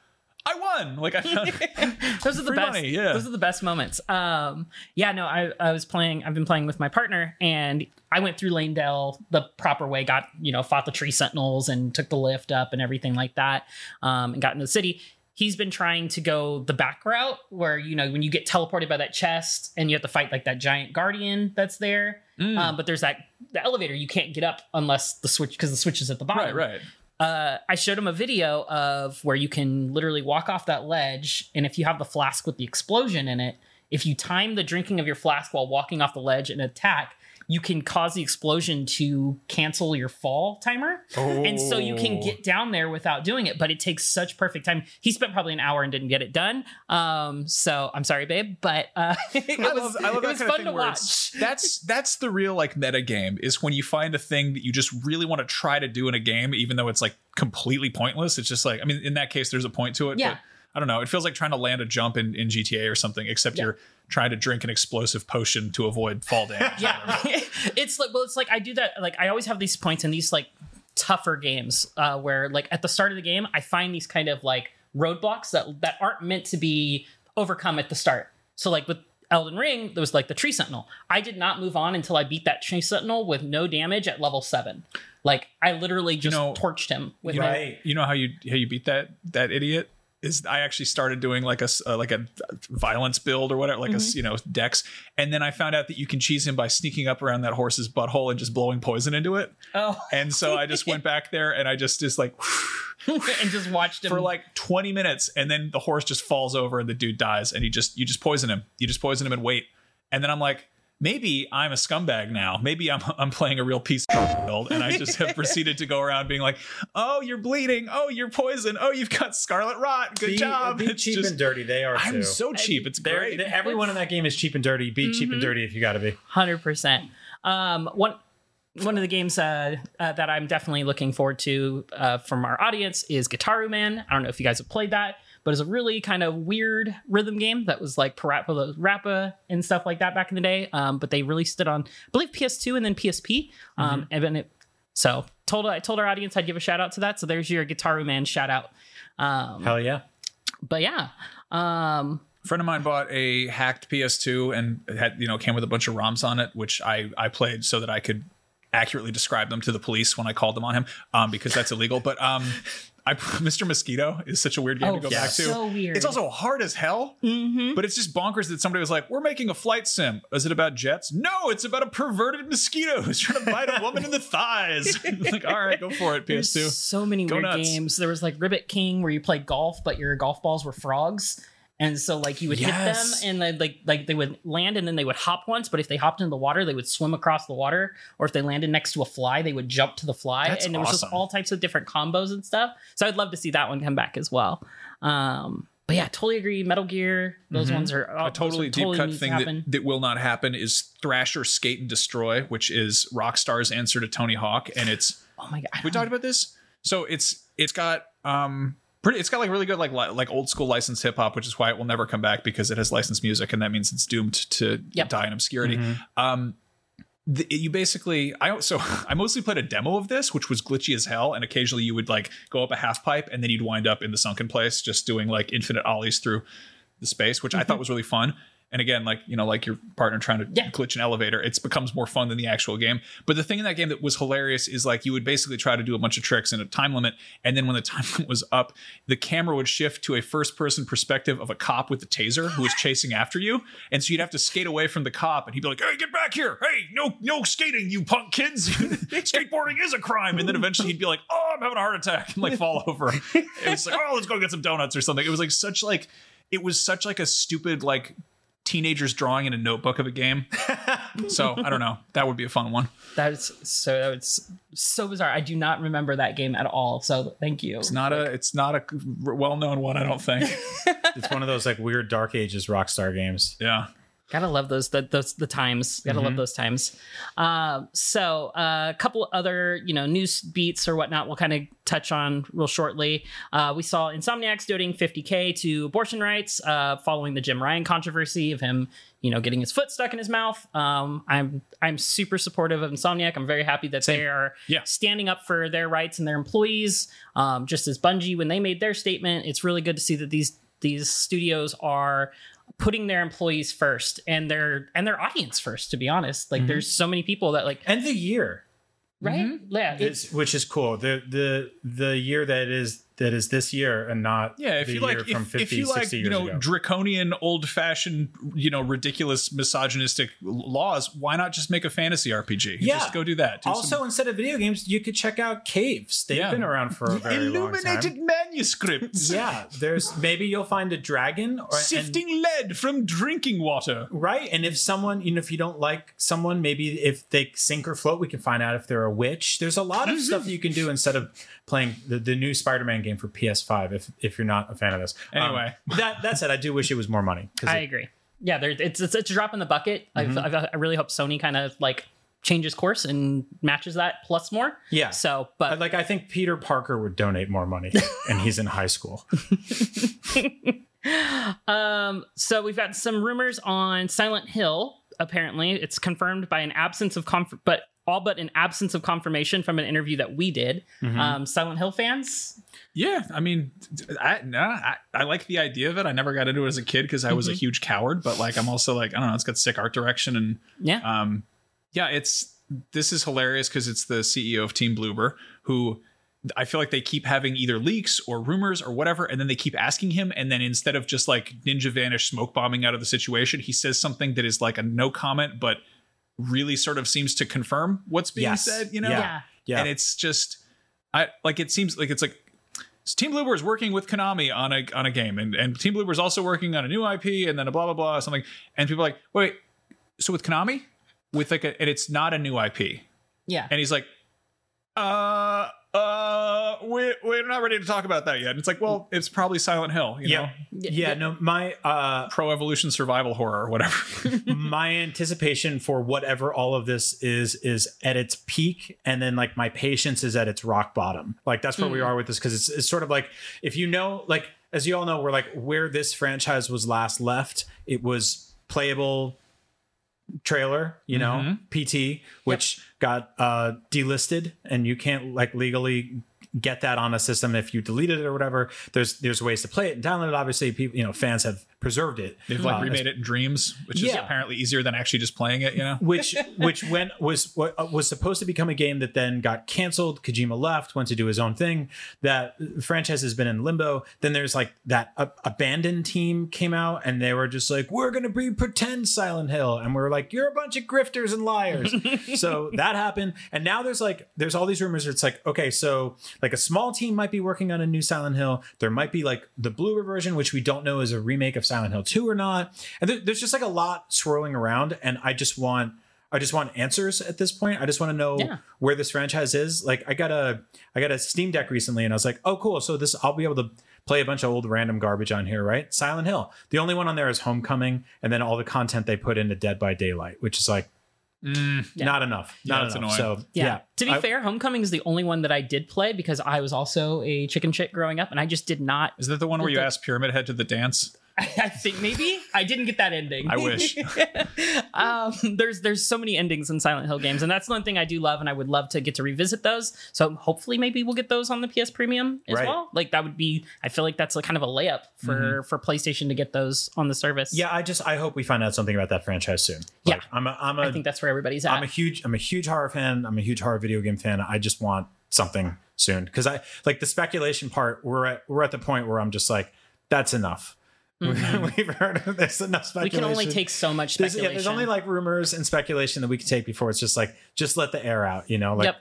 I won! Like I found those are the best. money, yeah. Those are the best moments. Um, yeah, no, I, I was playing. I've been playing with my partner, and I went through Leyndell the proper way. Got you know, fought the tree sentinels and took the lift up and everything like that, um, and got into the city. He's been trying to go the back route, where you know when you get teleported by that chest and you have to fight like that giant guardian that's there. Mm. Um, but there's that the elevator you can't get up unless the switch because the switch is at the bottom right, right. Uh, I showed him a video of where you can literally walk off that ledge, and if you have the flask with the explosion in it, if you time the drinking of your flask while walking off the ledge and attack, you can cause the explosion to cancel your fall timer. And so you can Oh. get down there without doing it, but it takes such perfect time. He spent probably an hour and didn't get it done. Um, so I'm sorry, babe, but uh, it I was, love, I love it was fun to watch. that's that's the real like meta game is when you find a thing that you just really want to try to do in a game, even though it's like completely pointless. It's just like I mean, in that case, there's a point to it. Yeah. But I don't know. It feels like trying to land a jump in, in GTA or something, except Yeah. you're trying to drink an explosive potion to avoid fall damage. yeah it's like well it's like i do that like i always have these points in these like tougher games uh where like at the start of the game i find these kind of like roadblocks that that aren't meant to be overcome at the start so like with Elden Ring, there was like the tree sentinel. I did not move on until I beat that tree sentinel with no damage at level seven. Like I literally just know- torched him with You my know, Right. you know how you how you beat that that idiot is I actually started doing like a uh, like a violence build or whatever like a Mm-hmm. s- you know dex. And then I found out that you can cheese him by sneaking up around that horse's butthole and just blowing poison into it. Oh. And so I just went back there and I just just like and just watched him for like 20 minutes. And then the horse just falls over and the dude dies and you just you just poison him. You just poison him and wait. And then I'm like maybe I'm a scumbag now. Maybe I'm I'm playing a real piece of build, and I just have proceeded to go around being like, "Oh, you're bleeding. Oh, you're poison. Oh, you've got scarlet rot. Good Be, job." be It's cheap just- and dirty. They are I'm too. so cheap. It's They're- great. they- everyone in that game is cheap and dirty. Be cheap and dirty if you got to be. Hundred percent. Um, one one of the games uh, uh, that I'm definitely looking forward to uh, from our audience is Gitaroo Man. I don't know if you guys have played that, but it's a really kind of weird rhythm game that was like Parappa Rappa and stuff like that back in the day. Um, but they released it on, I believe, PS2 and then PSP. Um, and then it, so told I told our audience I'd give a shout out to that. So there's your Gitaroo Man shout out. Um, Hell yeah. but yeah. Um, A friend of mine bought a hacked PS2 and had you know came with a bunch of ROMs on it, which I I played so that I could accurately describe them to the police when I called them on him, um, because that's illegal. But um, I Mr. Mosquito is such a weird game Oh, to go yeah. back to. so weird. It's also hard as hell, mhm. but it's just bonkers that somebody was like, "We're making a flight sim. Is it about jets? No, it's about a perverted mosquito who's trying to bite a woman in the thighs." like, all right, go for it, There's PS2. so many Go weird nuts. games. There was like Ribbit King where you played golf, but your golf balls were frogs. And so like you would Yes. hit them and then like like they would land and then they would hop once, but if they hopped into the water, they would swim across the water. Or if they landed next to a fly, they would jump to the fly. That's and there was just all types of different combos and stuff. So I'd love to see that one come back as well. Um but yeah, totally agree. Metal Gear, those Mhm. ones are a totally deep cut thing that, that will not happen is Thrasher Skate and Destroy, which is Rockstar's answer to Tony Hawk, and it's Oh my god. we talked about this. So it's it's got um pretty it's got like really good like li- like old school licensed hip hop, which is why it will never come back because it has licensed music, and that means it's doomed to Yep. die in obscurity. Mhm. Um, the, you basically I so I mostly played a demo of this, which was glitchy as hell, and occasionally you would like go up a half pipe and then you'd wind up in the sunken place, just doing like infinite ollies through the space, which I thought was really fun. And again, like you know, like your partner trying to Yeah. glitch an elevator, it becomes more fun than the actual game. But the thing in that game that was hilarious is like you would basically try to do a bunch of tricks in a time limit, and then when the time limit was up, the camera would shift to a first-person perspective of a cop with a taser who was chasing after you, and so you'd have to skate away from the cop, and he'd be like, "Hey, get back here! Hey, no, no skating, you punk kids! Skateboarding is a crime!" And then eventually he'd be like, "Oh, I'm having a heart attack," and like fall over. It was like, "Oh, let's go get some donuts or something." It was like such like it was such like a stupid like teenagers drawing in a notebook of a game. so I don't know. That would be a fun one. That's so that's so bizarre. I do not remember that game at all. So thank you. It's not a it's not a well known one. I don't think. It's one of those like weird Dark Ages Rockstar games. Yeah. Gotta love those the those the times. Gotta love those times. Um, so uh, a couple other you know news beats or whatnot. We'll kind of touch on real shortly. Uh, we saw Insomniac's donating 50k to abortion rights uh, following the Jim Ryan controversy of him you know getting his foot stuck in his mouth. Um, I'm I'm super supportive of Insomniac. I'm very happy that they are Yeah. standing up for their rights and their employees. Um, just as Bungie when they made their statement, it's really good to see that these these studios are putting their employees first and their and their audience first to be honest like Mm-hmm. there's so many people that like And the year. right yeah it's It's, which is cool. The the the year that is that is this year and not Yeah, if the you year like, from if, 50, if you like, 60 you years know, ago. draconian, old-fashioned, you know, ridiculous, misogynistic laws, why not just make a fantasy RPG? Yeah. just go do that. Do also, some instead of video games, you could check out caves. They've Yeah. been around for a very long illuminated manuscripts. Yeah, there's maybe you'll find a dragon or and- sifting lead from drinking water. right. And if someone, you know, if you don't like someone, maybe if they sink or float, we can find out if they're a witch. There's a lot of mm-hmm. stuff you can do instead of playing the, the new Spider-Man game for PS5. If if you're not a fan of this, Um, Anyway. that that said, I do wish it was more money because i agree yeah there it's, it's it's a drop in the bucket I've, I've, i really hope sony kind of like changes course and matches that plus more yeah. so but like I think Peter Parker would donate more money, and he's in high school. Um, so we've got some rumors on Silent Hill. Apparently, it's confirmed by an absence of conf- but all but an absence of confirmation from an interview that we did. Um, Silent Hill fans, Yeah, I mean, I, no, I, I like the idea of it. I never got into it as a kid because I was a huge coward, but like, I'm also like, I don't know, it's got sick art direction and yeah, um yeah it's this is hilarious because it's the ceo of team bloober who i feel like they keep having either leaks or rumors or whatever and then they keep asking him and then instead of just like ninja vanish smoke bombing out of the situation he says something that is like a no comment but really sort of seems to confirm what's being Yes. said you know Yeah. yeah. Yeah, and it's just i like it seems like it's like Team Bloober is working with Konami on a on a game, and, and Team Bloober is also working on a new IP, and then a blah blah blah something. And people are like, wait, so with Konami, with like a and it's not a new IP. Yeah. And he's like, uh uh we we're not ready to talk about that yet. And it's like, well, it's probably Silent Hill, you know? yeah, yeah. No, my uh, Pro evolution survival horror or whatever. my anticipation for whatever all of this is is at its peak and then like my patience is at its rock bottom like that's where we are with this because it's, it's sort of like if you know like as you all know we're like where this franchise was last left it was playable trailer you know pt which got uh delisted and you can't like legally get that on a system if you deleted it or whatever. There's there's ways to play it and download it obviously. People you know fans have preserved it They've like Uh, remade it in dreams, which is apparently easier than actually just playing it, you know? which which went was uh, was supposed to become a game that then got canceled. Kojima left, went to do his own thing. That franchise has been in limbo. Then there's like that uh, abandoned team came out and they were just like, we're gonna be pretend Silent Hill, and we're like, you're a bunch of grifters and liars. so that happened, and now there's like there's all these rumors. It's like, okay, so like a small team might be working on a new Silent Hill. There might be like the Bloober version, which we don't know is a remake of Silent Hill 2 or not. And there- there's just like a lot swirling around, and I just want I just want answers at this point. I just want to know Yeah. where this franchise is. Like I got a I got a Steam Deck recently and I was like, "Oh cool, so this I'll be able to play a bunch of old random garbage on here, right? Silent Hill. The only one on there is Homecoming and then all the content they put into Dead by Daylight, which is like mm. not enough. Yeah, Not that's enough. annoying. So, Yeah. yeah. To be I- fair, Homecoming is the only one that I did play because I was also a chicken shit growing up, and I just did not. Is that the one where you Okay. ask Pyramid Head to the dance? I think maybe I didn't get that ending. I wish. um, there's there's so many endings in Silent Hill games, and that's one thing I do love, and I would love to get to revisit those. So hopefully, maybe we'll get those on the PS Premium as Right. well. Like that would be, I feel like that's a kind of a layup for for PlayStation to get those on the service. Yeah, I just I hope we find out something about that franchise soon. Yeah. I'm a I'm a I think that's where everybody's at. I'm a huge I'm a huge horror fan. I'm a huge horror video game fan. I just want something soon because I like the speculation part. We're at we're at the point where I'm just like, that's enough. We've heard of this enough Mm-hmm. we can only take so much There's, speculation. yeah, there's only like rumors and speculation that we can take before it's just like just let the air out. You know, like yep.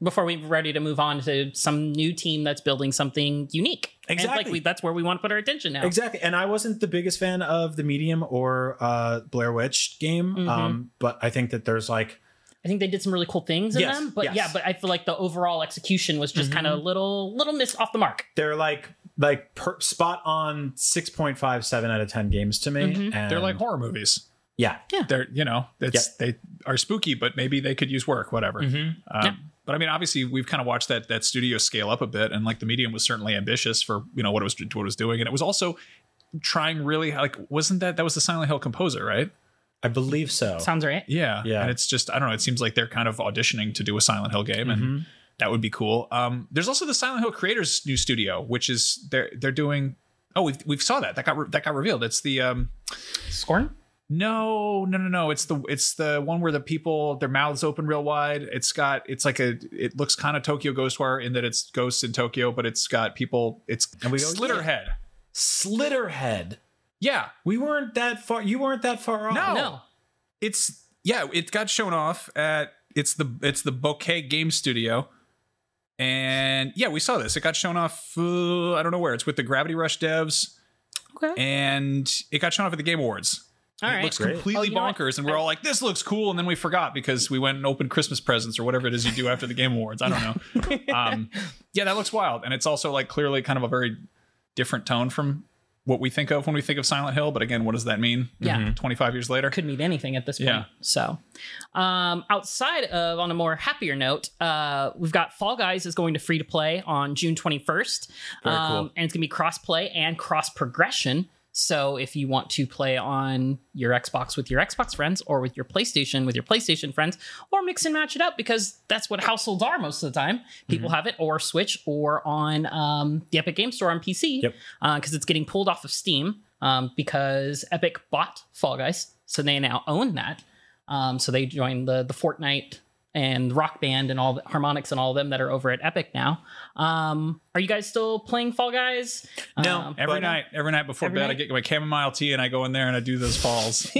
Before we're ready to move on to some new team that's building something unique. And like Exactly. we, that's where we want to put our attention now. Exactly. And I wasn't the biggest fan of the Medium or uh, Blair Witch game, Mm-hmm. um, but I think that there's like I think they did some really cool things in Yes, them, but yes. yeah, but I feel like the overall execution was just kind of a little little miss off the mark. they're like like per, spot on 6.57 out of 10 games to me. Mm-hmm. And They're like horror movies. yeah. Yeah. They're, you know, it's they are spooky, but maybe they could use work, whatever. Um, Yeah. But I mean, obviously, we've kind of watched that that studio scale up a bit, and like the medium was certainly ambitious for you know what it was what it was doing, and it was also trying really like wasn't that that was the Silent Hill composer, right? I believe so. Sounds right. Yeah, Yeah. And it's just I don't know. It seems like they're kind of auditioning to do a Silent Hill game, and that would be cool. Um, there's also the Silent Hill creators new studio, which is they're they're doing. Oh, we've we've saw that that got re- that got revealed. It's the um, Scorn? no, no, no, no. It's the it's the one where the people their mouths open real wide. It's got it's like a it looks kind of Tokyo Ghostwire in that it's ghosts in Tokyo, but it's got people. It's And we go, Slitterhead. Slitterhead. Yeah, We weren't that far. You weren't that far off. No. No. it's yeah. It got shown off at it's the it's the Bokeh Game Studio, and yeah, we saw this. It got shown off. Uh, I don't know where. It's with the Gravity Rush devs, Okay. and it got shown off at the Game Awards. All it right. looks Great. completely Oh, you know what? bonkers, and we're all like, "This looks cool," and then we forgot because we went and opened Christmas presents or whatever it is you do after the Game Awards. I don't know. um, yeah, that looks wild, and it's also like clearly kind of a very different tone from what we think of when we think of Silent Hill. But again, what does that mean? Yeah. twenty five years later. Could mean anything at this point. Yeah. So, um, outside of on a more happier note, uh, we've got Fall Guys is going to free to play on June 21st. Um, cool. And it's going to be cross play and cross progression. So if you want to play on your Xbox with your Xbox friends or with your PlayStation with your PlayStation friends, or mix and match it up because that's what households are most of the time. People have it or Switch or on um, the Epic Game Store on PC Yep. because it's getting pulled off of Steam um, because Epic bought Fall Guys, so they now own that. Um, so they joined the the Fortnite and Rock Band and all the Harmonix and all of them that are over at Epic now. Um, are you guys still playing Fall Guys? No. Um, Every night, every night before Every bed, I get my chamomile tea and I go in there and I do those falls.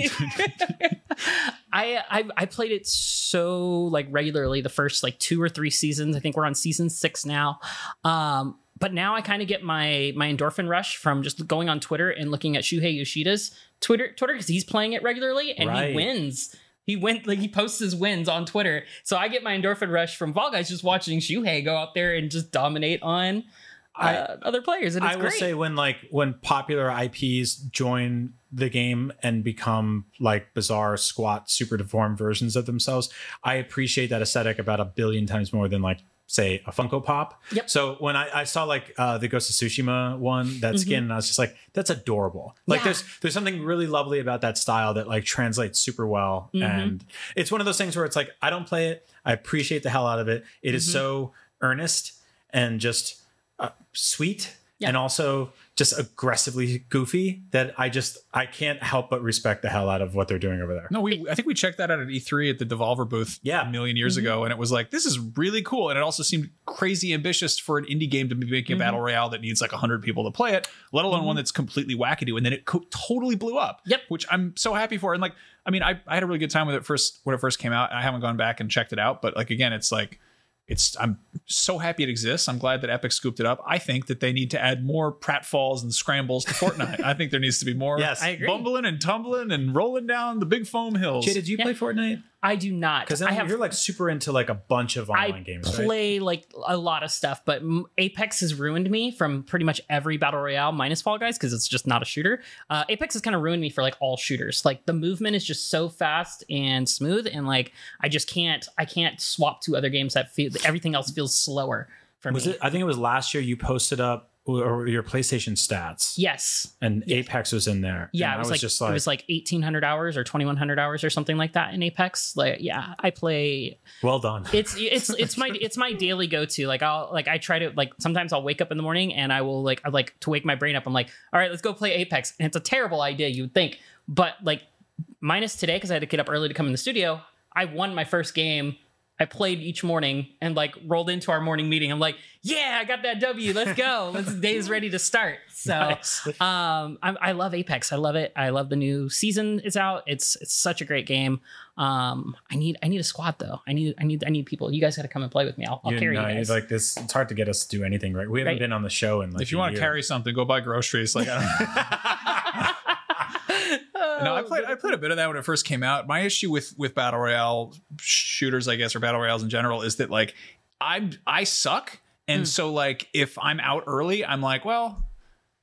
I, I I played it so like regularly the first like two or three seasons. I think we're on season six now. Um, but now I kind of get my my endorphin rush from just going on Twitter and looking at Shuhei Yoshida's Twitter Twitter because he's playing it regularly and Right. he wins. He went like he posts his wins on Twitter. So I get my endorphin rush from Fall Guys just watching Shuhei go out there and just dominate on uh, other players. And I will great. say when like when popular IPs join the game and become like bizarre, squat, super deformed versions of themselves, I appreciate that aesthetic about a billion times more than like say a Funko Pop. Yep. So when I, I saw like uh, the Ghost of Tsushima one, that skin, and I was just like, that's adorable. Like Yeah. there's there's something really lovely about that style that like translates super well. And it's one of those things where it's like, I don't play it. I appreciate the hell out of it. It is so earnest and just uh, sweet Yeah. and also just aggressively goofy that I just I can't help but respect the hell out of what they're doing over there. No, we I think we checked that out at E3 at the Devolver booth Yeah. a million years mm-hmm. ago, and it was like this is really cool, and it also seemed crazy ambitious for an indie game to be making a mm-hmm. battle royale that needs like hundred people to play it, let alone one mm-hmm. that's completely wackadoo, and then it co- totally blew up. Yep. which I'm so happy for, and like I mean I I had a really good time with it first when it first came out. I haven't gone back and checked it out, but like again, it's like. It's I'm so happy it exists. I'm glad that Epic scooped it up. I think that they need to add more pratfalls and scrambles to Fortnite. I think there needs to be more Yes. I agree. bumbling and tumbling and rolling down the big foam hills. Jay, did you Yeah. play Fortnite? I do not. Because I have you're like super into like a bunch of online I games, right? play like a lot of stuff, but Apex has ruined me from pretty much every battle royale minus Fall Guys because it's just not a shooter. Uh, Apex has kind of ruined me for like all shooters. Like the movement is just so fast and smooth, and like I just can't I can't swap to other games that feel everything else feels slower for Was me. it? I think it was last year. You posted up or your PlayStation stats, Yes. and Apex was in there. Yeah, and it I was, was like, just it was like eighteen hundred hours or twenty one hundred hours or something like that in Apex. Like, yeah, I play well done. it's it's it's my it's my daily go to. Like I'll like I try to like sometimes I'll wake up in the morning and I will like I like to wake my brain up. I'm like, all right, let's go play Apex. And it's a terrible idea, you would think, but like minus today because I had to get up early to come in the studio. I won my first game. I played each morning and like rolled into our morning meeting. I'm like, yeah, I got that W. Let's go. Let's day is ready to start. So Nice. um I, I love apex i love it i love the new season is out it's it's such a great game um i need i need a squad though i need i need i need people you guys got to come and play with me i'll, I'll You carry know, you guys like this. It's hard to get us to do anything, right? We haven't Right. been on the show in like. if you want to carry something, go buy groceries. Like, I don't no, I oh, played. I played a bit of that when it first came out. My issue with with battle royale shooters, I guess, or battle royales in general, is that like I I suck, and hmm. so like if I'm out early, I'm like, well.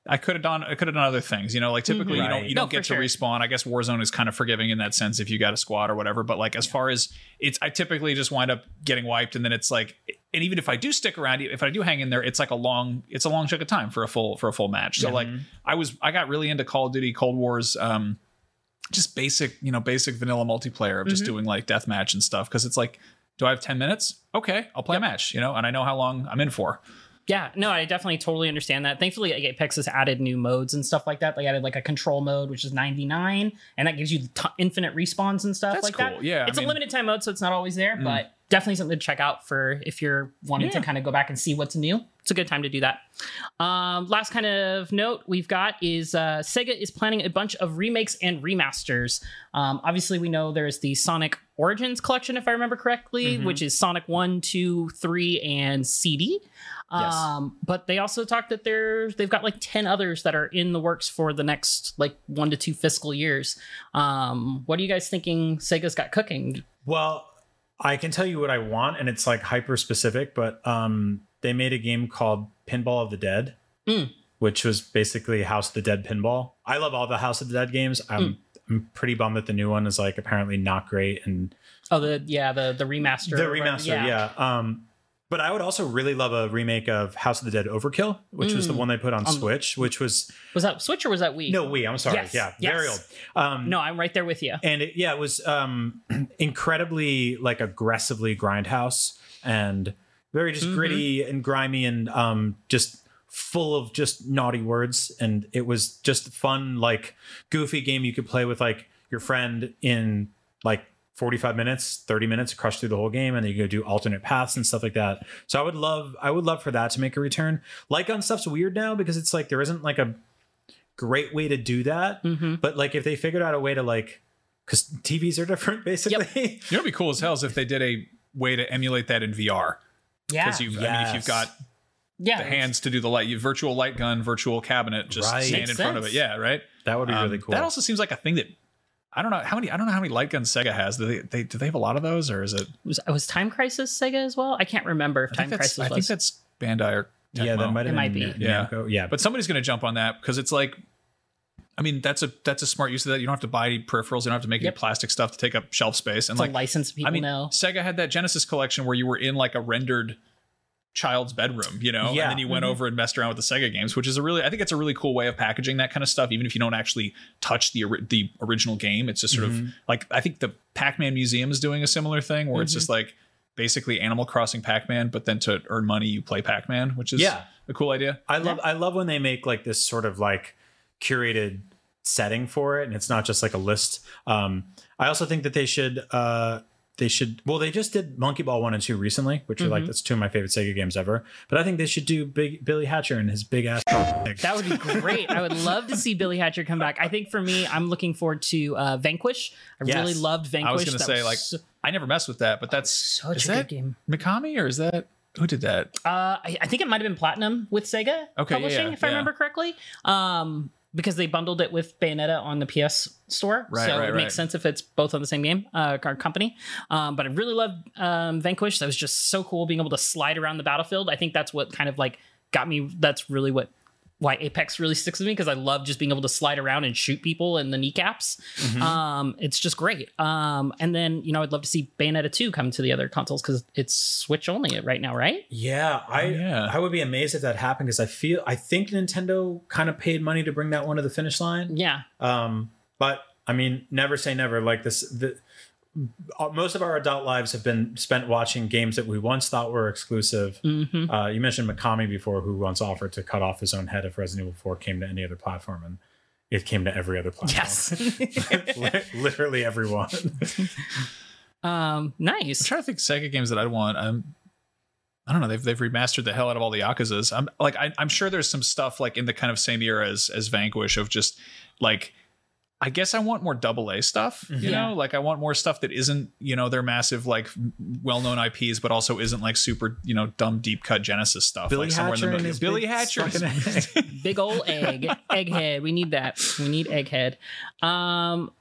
I could have done. I could have done other things. You know, like mm-hmm. typically you don't you No, don't for get to sure. respawn. I guess Warzone is kind of forgiving in that sense if you got a squad or whatever. But like as far as it's, I typically just wind up getting wiped, and then it's like, and even if I do stick around, if I do hang in there, it's like a long, it's a long chunk of time for a full for a full match. So like mm-hmm. I was, I got really into Call of Duty Cold Wars. Um, just basic, you know, basic vanilla multiplayer of just Mm-hmm. doing like deathmatch and stuff. Cause it's like, do I have 10 minutes? Okay, I'll play a match, you know, and I know how long I'm in for. yeah no i definitely totally understand that thankfully like, apex has added new modes and stuff like that they added like a control mode which is 99 and that gives you t- infinite respawns and stuff That's like that cool. Yeah, I it's mean- a limited time mode so it's not always there but definitely something to check out for if you're wanting to kind of go back and see what's new it's a good time to do that Um, last kind of note we've got is uh, Sega is planning a bunch of remakes and remasters. Um, obviously, we know there's the Sonic Origins collection, if I remember correctly, which is Sonic 1, 2, 3, and CD. Yes. Um, but they also talked that they're they've got like 10 others that are in the works for the next like one to two fiscal years. Um, what are you guys thinking Sega's got cooking? Well, I can tell you what I want, and it's like hyper specific, but um, they made a game called Pinball of the Dead, Mm. which was basically House of the Dead pinball. I love all the House of the Dead games. I'm Mm. I'm pretty bummed that the new one is like apparently not great and Oh, the yeah, the the remaster. the or remaster, yeah. Um, but I would also really love a remake of House of the Dead Overkill, which was the Mm. one they put on On- Switch, which was Was that Switch or was that Wii? no, Wii. I'm sorry, Yes, yeah, yes. very old. Um, No, I'm right there with you. and it, yeah, it was um, incredibly like aggressively grindhouse and very just Mhm. gritty and grimy and um, just full of just naughty words. And it was just fun, like goofy game you could play with like your friend in like 45 minutes, 30 minutes, crush through the whole game, and then you go do alternate paths and stuff like that. So I would love, I would love for that to make a return. Like on stuff's weird now because it's like there isn't like a great way to do that. Mm-hmm. But like if they figured out a way to like, because TVs are different basically. You know what'd be cool as hell is if they did a way to emulate that in VR. Yeah, Because you've, I mean, if you've got yeah. the hands to do the light, you virtual light gun, virtual cabinet, just Right. stand Makes in front of it. Yeah, right. that would be Um, really cool. That also seems like a thing that I don't know how many. I don't know how many light guns Sega has. Do they, they do they have a lot of those, or is it? Was, was Time Crisis Sega as well? I can't remember if I Time think that's. Crisis I think was. that's Bandai or Tecmo. Yeah, that might It might be. Nam- Yeah. Namco. Yeah, But somebody's going to jump on that because it's like, I mean, that's a that's a smart use of that. You don't have to buy any peripherals. You don't have to make Yep. any plastic stuff to take up shelf space. And to like, license people I mean, know. Sega had that Genesis collection where you were in like a rendered child's bedroom, you know, Yeah. and then you went over and messed around with the Sega games, which is a really, I think it's a really cool way of packaging that kind of stuff. Even if you don't actually touch the the original game, it's just sort of like I think the Pac-Man Museum is doing a similar thing where it's just like basically Animal Crossing Pac-Man, but then to earn money you play Pac-Man, which is Yeah. a cool idea. I love I love when they make like this sort of like curated setting for it and it's not just like a list. Um I also think that they should uh they should well they just did Monkey Ball 1 and 2 recently, which are like that's two of my favorite Sega games ever. But I think they should do Big Billy Hatcher and his big ass That would be great. I would love to see Billy Hatcher come back. I think for me, I'm looking forward to uh, Vanquish. I Yes. really loved Vanquish. I was going to That say like so- I never messed with that, but that's such is a that good game. Mikami or is that who did that? Uh, I, I think it might have been Platinum with Sega Okay, yeah, Publishing, yeah, if I yeah. remember correctly. Um, because they bundled it with Bayonetta on the PS store, Right, so right, it right. makes sense if it's both on the same game uh, or company. Um, but I really loved um, Vanquish. That was just so cool being able to slide around the battlefield. I think that's what kind of like got me. That's really what why Apex really sticks with me because I love just being able to slide around and shoot people in the kneecaps. Mm-hmm. Um, it's just great. Um, and then you know I'd love to see Bayonetta two come to the other consoles because it's Switch only right now, right? Yeah, I Oh, yeah. I would be amazed if that happened because I feel I think Nintendo kind of paid money to bring that one to the finish line. Yeah. Um, but I mean, never say never. Like this, the most of our adult lives have been spent watching games that we once thought were exclusive. hmm Uh, you mentioned Mikami before, who once offered to cut off his own head if Resident Evil 4 came to any other platform, and it came to every other platform. Yes. Literally everyone. um, nice. I'm trying to think Sega games that I'd want. Um, I don't know. They've they've remastered the hell out of all the Yakuzas. I'm like I, I'm sure there's some stuff like in the kind of same era as as Vanquish of just like. I guess I want more double A stuff, you Yeah. know, like I want more stuff that isn't, you know, their massive, like well known IPs, but also isn't like super, you know, dumb deep cut Genesis stuff. Billy like somewhere Hatcher in the and middle. his Billy Hatcher. Big old egg, egghead. We need that. We need egghead. Um,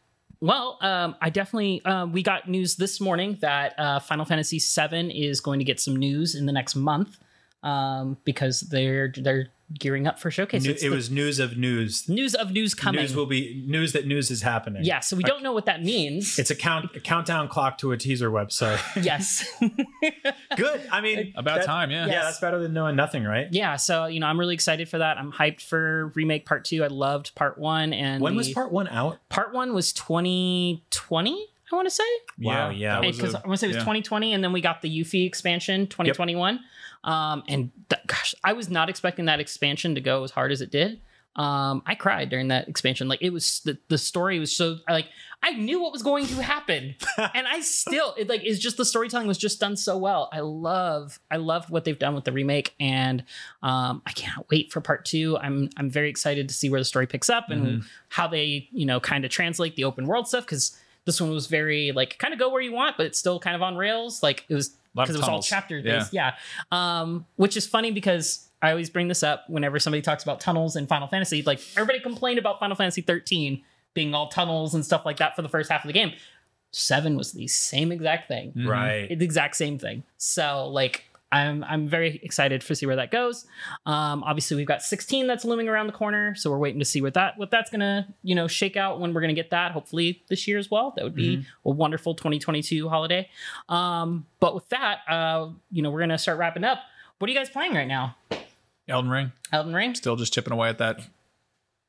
well, um, I definitely um, we got news this morning that uh, Final Fantasy VII is going to get some news in the next month um, because they're they're gearing up for showcase. New- it the was news of news. news of news coming. News will be news that news is happening. yeah, so we don't know what that means. It's a count a countdown clock to a teaser website. yes. Good. I mean, About that- time, yeah. Yeah, that's better than knowing nothing, right? yeah, so you know, I'm really excited for that. I'm hyped for remake part two. I loved part one, and When the- was part one out? part one was 2020. I want to say Wow, yeah. that because a- I want to say it was yeah. 2020, and then we got the Yuffie expansion 2021. Um, and th- gosh, I was not expecting that expansion to go as hard as it did. Um, I cried during that expansion. Like it was the, the story was so like I knew what was going to happen, and I still it like it's just the storytelling was just done so well. I love I love what they've done with the remake, and um, I can't wait for part two. I'm I'm very excited to see where the story picks up and Mm-hmm. how they you know kind of translate the open world stuff because this one was very like kind of go where you want, but it's still kind of on rails. Like it was because it was all chapter based. Yeah. Um, which is funny because I always bring this up whenever somebody talks about tunnels in Final Fantasy. Like everybody complained about Final Fantasy 13 being all tunnels and stuff like that for the first half of the game. Seven was the same exact thing. Mhm. Right. The exact same thing. So like I'm I'm very excited to see where that goes. Um, obviously we've got 16 that's looming around the corner, so we're waiting to see what that what that's gonna you know shake out when we're gonna get that. Hopefully this year as well. That would be a wonderful 2022 holiday. Um, but with that, uh, you know we're gonna start wrapping up. What are you guys playing right now? Elden Ring. Elden Ring. Still just chipping away at that.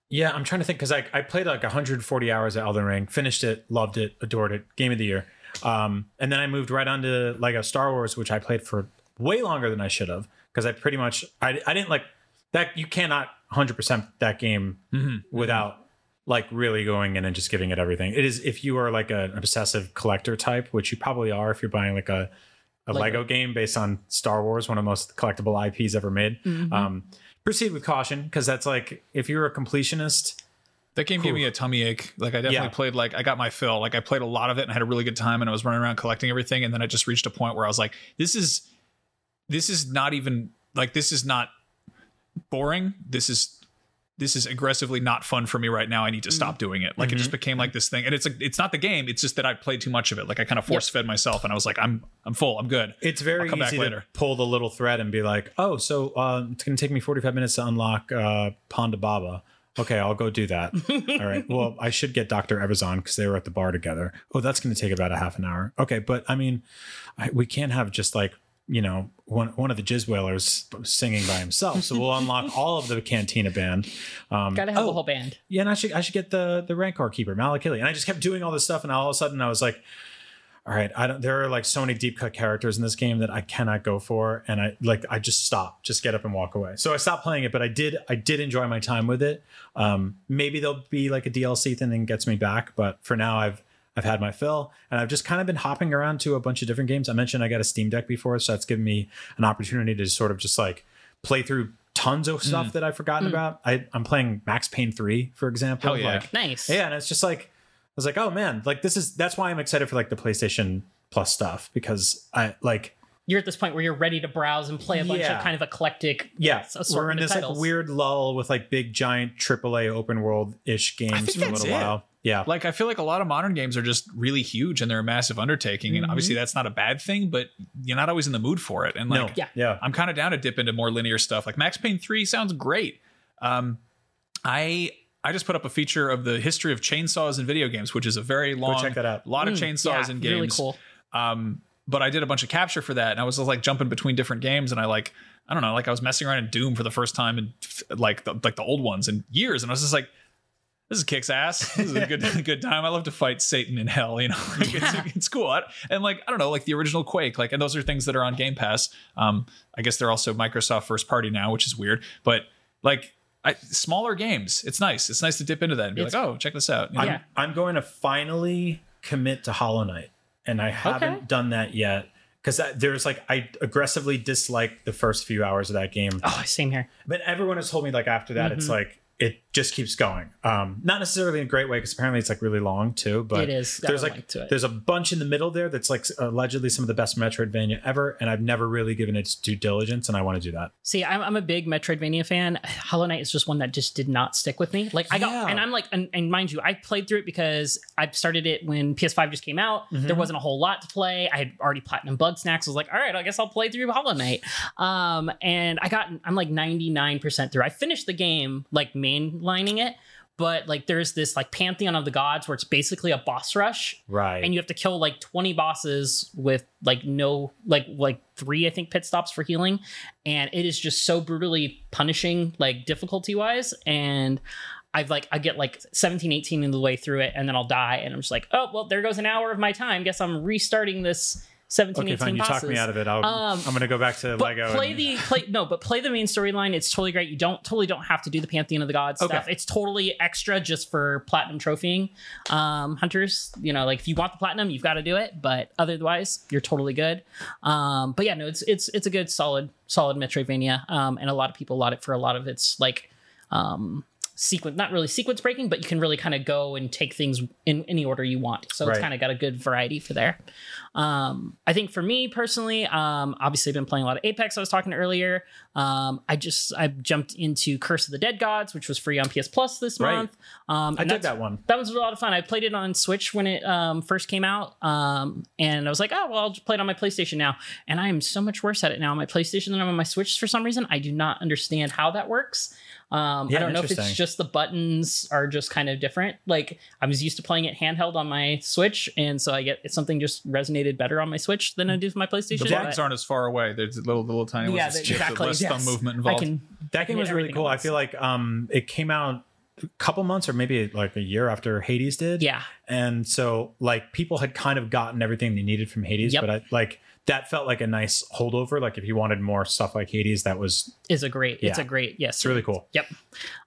Yeah, I'm trying to think because I, I played like 140 hours at Elden Ring, finished it, loved it, adored it, game of the year. Um, and then I moved right on to Lego Star Wars, which I played for way longer than I should have because I pretty much I, I didn't like that. You cannot 100% that game mm-hmm. Mm-hmm. without like really going in and just giving it everything. It is if you are like an obsessive collector type, which you probably are if you're buying like a a Lego. Lego, game based on Star Wars, one of the most collectible IPs ever made. Mm-hmm. Um, proceed with caution because that's like if you're a completionist. That game gave me a tummy ache. Like I definitely Yeah. played like I got my fill. Like I played a lot of it and I had a really good time and I was running around collecting everything and then I just reached a point where I was like this is this is not even like this is not boring. This is this is aggressively not fun for me right now. I need to stop doing it. Like it just became like this thing, and it's like it's not the game. It's just that I played too much of it. Like I kind of force fed myself, and I was like, I'm I'm full. I'm good. It's very I'll come back easy to later. pull the little thread and be like, oh, so uh, it's going to take me 45 minutes to unlock uh, Ponda Baba. Okay, I'll go do that. All right. Well, I should get Dr. Evazan because they were at the bar together. Oh, that's going to take about a half an hour. Okay, but I mean, I, we can't have just like, you know, one, one of the Jizz Whalers singing by himself. So we'll unlock all of the Cantina band. Um, Gotta have oh, the whole band. yeah, and I should I should get the the Rancor keeper Malakili, and I just kept doing all this stuff, and all of a sudden I was like, all right, I don't. There are like so many deep cut characters in this game that I cannot go for, and I like I just stop, just get up and walk away. So I stopped playing it, but I did I did enjoy my time with it. Um, maybe there'll be like a DLC thing that gets me back, but for now I've I've had my fill, and I've just kind of been hopping around to a bunch of different games. I mentioned I got a Steam Deck before, so that's given me an opportunity to sort of just like play through tons of stuff mm. that I've forgotten mm. about. I, I'm playing Max Payne 3, for example. Hell yeah. Like, Nice. yeah, and it's just like I was like, oh man, like this is that's why I'm excited for like the PlayStation Plus stuff because I like You're at this point where you're ready to browse and play a bunch Yeah. of kind of eclectic yeah, s- we're in of this titles. like weird lull with like big giant AAA open world ish games think for a little it. while. Yeah, Like I feel like a lot of modern games are just really huge and they're a massive undertaking, and obviously that's not a bad thing, but you're not always in the mood for it. And like, no, Yeah. yeah, I'm kind of down to dip into more linear stuff. Like Max Payne 3 sounds great. Um, I I just put up a feature of the history of chainsaws in video games, which is a very long, check that out. lot of Mm, chainsaws yeah, in games. Really cool. Um, but I did a bunch of capture for that, and I was just like jumping between different games, and I like I don't know, like I was messing around in Doom for the first time, and like the, like the old ones in years, and I was just like. This is kicks ass. This is a good good time. I love to fight Satan in hell. You know, like, it's, it's cool. I- And like I don't know, like the original Quake, like and those are things that are on Game Pass. Um, I guess they're also Microsoft first party now, which is weird. But like I, smaller games, it's nice. It's nice to dip into that and be It's- like, oh, check this out. You know? I'm, Yeah. I'm going to finally commit to Hollow Knight, and I haven't Okay. done that yet because there's like I aggressively dislike the first few hours of that game. Oh, same here. but everyone has told me like after that Mm-hmm. it's like it just keeps going um not necessarily in a great way because apparently it's like really long too but It is. There's a like there's a bunch in the middle there that's like allegedly some of the best metroidvania ever and i've never really given it due diligence and i want to do that See, I'm, I'm a big Metroidvania fan. Hollow Knight is just one that just did not stick with me. Like I got, Yeah. and I'm like, and, and mind you, I played through it because I started it when PS5 just came out. Mm-hmm. There wasn't a whole lot to play. I had already platinum Bugsnax. I was like, all right, I guess I'll play through Hollow Knight. Um, and I got, I'm like 99% through. I finished the game like mainlining it. But like, there's this like pantheon of the gods where it's basically a boss rush, right. And you have to kill like 20 bosses with like no like like three i think pit stops for healing. And it is just so brutally punishing like difficulty wise and i've like i get like 17 18 in the way through it and then i'll die. And i'm just like oh well there goes an hour of my time. Guess i'm restarting this 17 okay 18 fine you talk me out of it I'll, Um, i'm gonna go back to lego play and- the play no, but play the main storyline. It's totally great. You don't totally don't have to do the Pantheon of the Gods Okay. stuff. It's totally extra just for platinum trophying um, hunters. You know, like if you want the platinum, you've got to do it. But otherwise, you're totally good. Um, but yeah, no, it's it's it's a good solid solid Metroidvania, um, and a lot of people laud it for a lot of its like um sequence not really sequence breaking but you can really kind of go and take things in any order you want so it's kind of got a good variety for there um i think for me personally um obviously i've been playing a lot of apex i was talking earlier um i just i jumped into curse of the dead gods which was free on ps plus this Right. month um i did that one that was a lot of fun. I played it on Switch when it um, first came out, um, and I was like, "Oh, well, I'll just play it on my PlayStation now." And I am so much worse at it now on my PlayStation than I'm on my Switch for some reason. I do not understand how that works. Um, Yeah, I don't know if it's just the buttons are just kind of different. Like I was used to playing it handheld on my Switch, and so I get something just resonated better on my Switch than I do with my PlayStation. The but- buttons aren't as far away. There's little little tiny yeah, ones. the- exactly. Less yes. thumb movement I involved. can. that game was really cool i feel like um it came out a couple months or maybe like a year after hades did Yeah, and so like people had kind of gotten everything they needed from Hades, Yep. but I like that felt like a nice holdover. Like if you wanted more stuff like Hades, that was is a great. It's a great. Yes, it's really cool. Yep.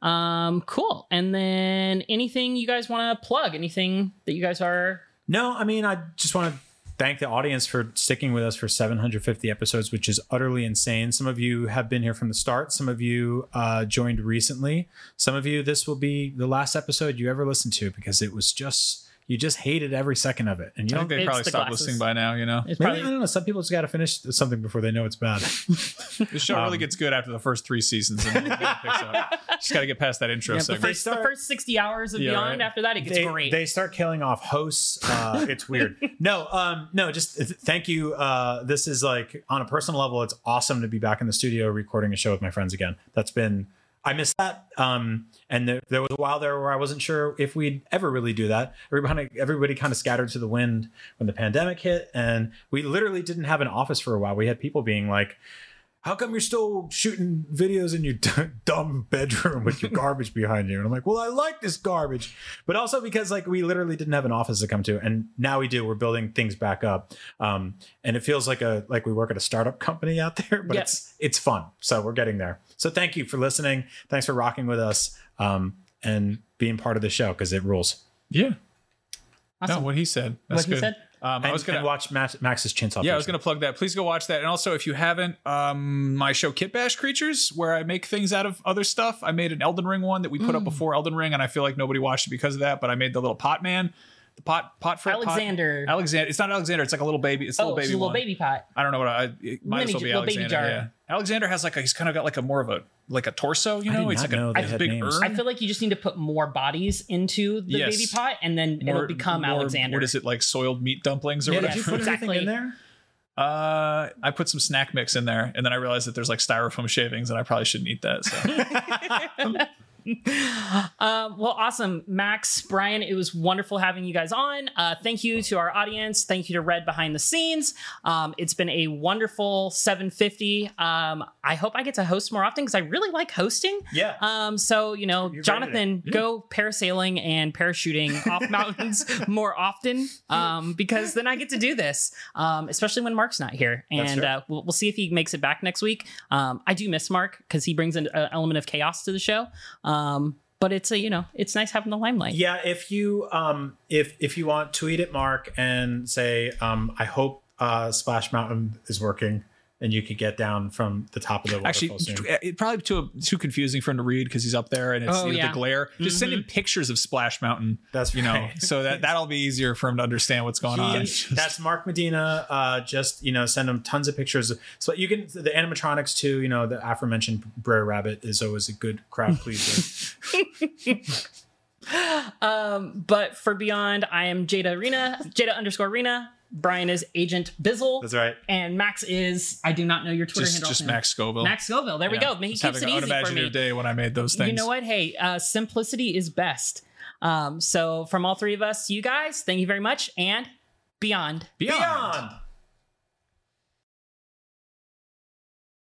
Um, cool. And then anything you guys want to plug? Anything that you guys are No, I mean I just want to thank the audience for sticking with us for 750 episodes, which is utterly insane. Some of you have been here from the start. Some of you uh, joined recently. Some of you, this will be the last episode you ever listen to because it was just you just hated every second of it, and you I don't. think they It's probably the stopped glasses. listening by now. You know, It's Maybe, probably I don't know. Some people just got to finish something before they know it's bad. the show really Um, gets good after the first three seasons, and then it picks up. Just got to get past that intro yeah, the, segment. first, the start- first 60 hours and Yeah, beyond right. after that it gets they, great They start killing off hosts. Uh, it's weird. no, um, no, just th- thank you. Uh, this is like on a personal level, it's awesome to be back in the studio recording a show with my friends again. That's been I missed that. Um, and there, there was a while there where I wasn't sure if we'd ever really do that. Everybody, everybody kind of scattered to the wind when the pandemic hit, and we literally didn't have an office for a while. We had people being like, how come you're still shooting videos in your d- dumb bedroom with your garbage behind you? And I'm like, well, I like this garbage, but also because like we literally didn't have an office to come to, and now we do. We're building things back up, um, and it feels like a like we work at a startup company out there, but Yeah. it's it's fun. So we're getting there. So thank you for listening. Thanks for rocking with us um, and being part of the show because it rules. yeah, Awesome. no, what he said. That's What he good. said? Um, And, I was gonna watch Max, Max's chin Yeah, I was going to plug that. Please go watch that. And also, if you haven't, um, my show Kit Bash Creatures, where I make things out of other stuff. I made an Elden Ring one that we put up before Elden Ring, and I feel like nobody watched it because of that. But I made the little pot man, the pot pot for Alexander. Alexander. It's not Alexander. It's like a little baby. It's a oh, little it's baby. a little one. baby pot. I don't know what I. It might Mini- as well be little baby Alexander. jar. Yeah. Alexander has like a. He's kind of got like a more of a like a torso. You I know, did he's not like know a, they a had big names. urn. I feel like you just need to put more bodies into the Yes. baby pot, and then it'll become more- Alexander. What is it like? Soiled meat dumplings or Yeah, whatever. did you put Exactly. anything in there? Uh, I put some snack mix in there, and then I realized that there's like styrofoam shavings, and I probably shouldn't eat that. So Um, well, awesome, Max, Brian. It was wonderful having you guys on. Uh, thank you to our audience. Thank you to Red behind the scenes. Um, it's been a wonderful 750. Um, I hope I get to host more often because I really like hosting. Yeah. Um, so you know, You're Jonathan, go parasailing and parachuting off mountains more often. Um, because then I get to do this. Um, especially when Mark's not here, and uh, we'll, we'll see if he makes it back next week. Um, I do miss Mark because he brings an uh, element of chaos to the show. Um, but it's a you know, it's nice having the limelight. Yeah, if you um if if you want, tweet at Mark and say um I hope uh Splash Mountain is working and you could get down from the top of the actually, waterfall soon. it probably too too confusing for him to read because he's up there and it's Oh, you know, yeah. the glare. Just send him pictures of Splash Mountain. That's you know, so that that'll be easier for him to understand what's going on. He- that's Mark Medina. Uh, just you know, send him tons of pictures. So you can the animatronics too. You know, the aforementioned Brer Rabbit is always a good crowd pleaser. Um, but for Beyond, I am Jada Arena, Jada underscore Arena. Brian is Agent Bizzle. That's right. And Max is I do not know your Twitter just handle. just offhand. Max Scoville. Max Scoville. There we Yeah. go. He Just keeps having it an easy for unimaginative me. day when I made those things. You know what? Hey, uh, simplicity is best. Um, so from all three of us, you guys, thank you very much, and beyond. Beyond. Beyond.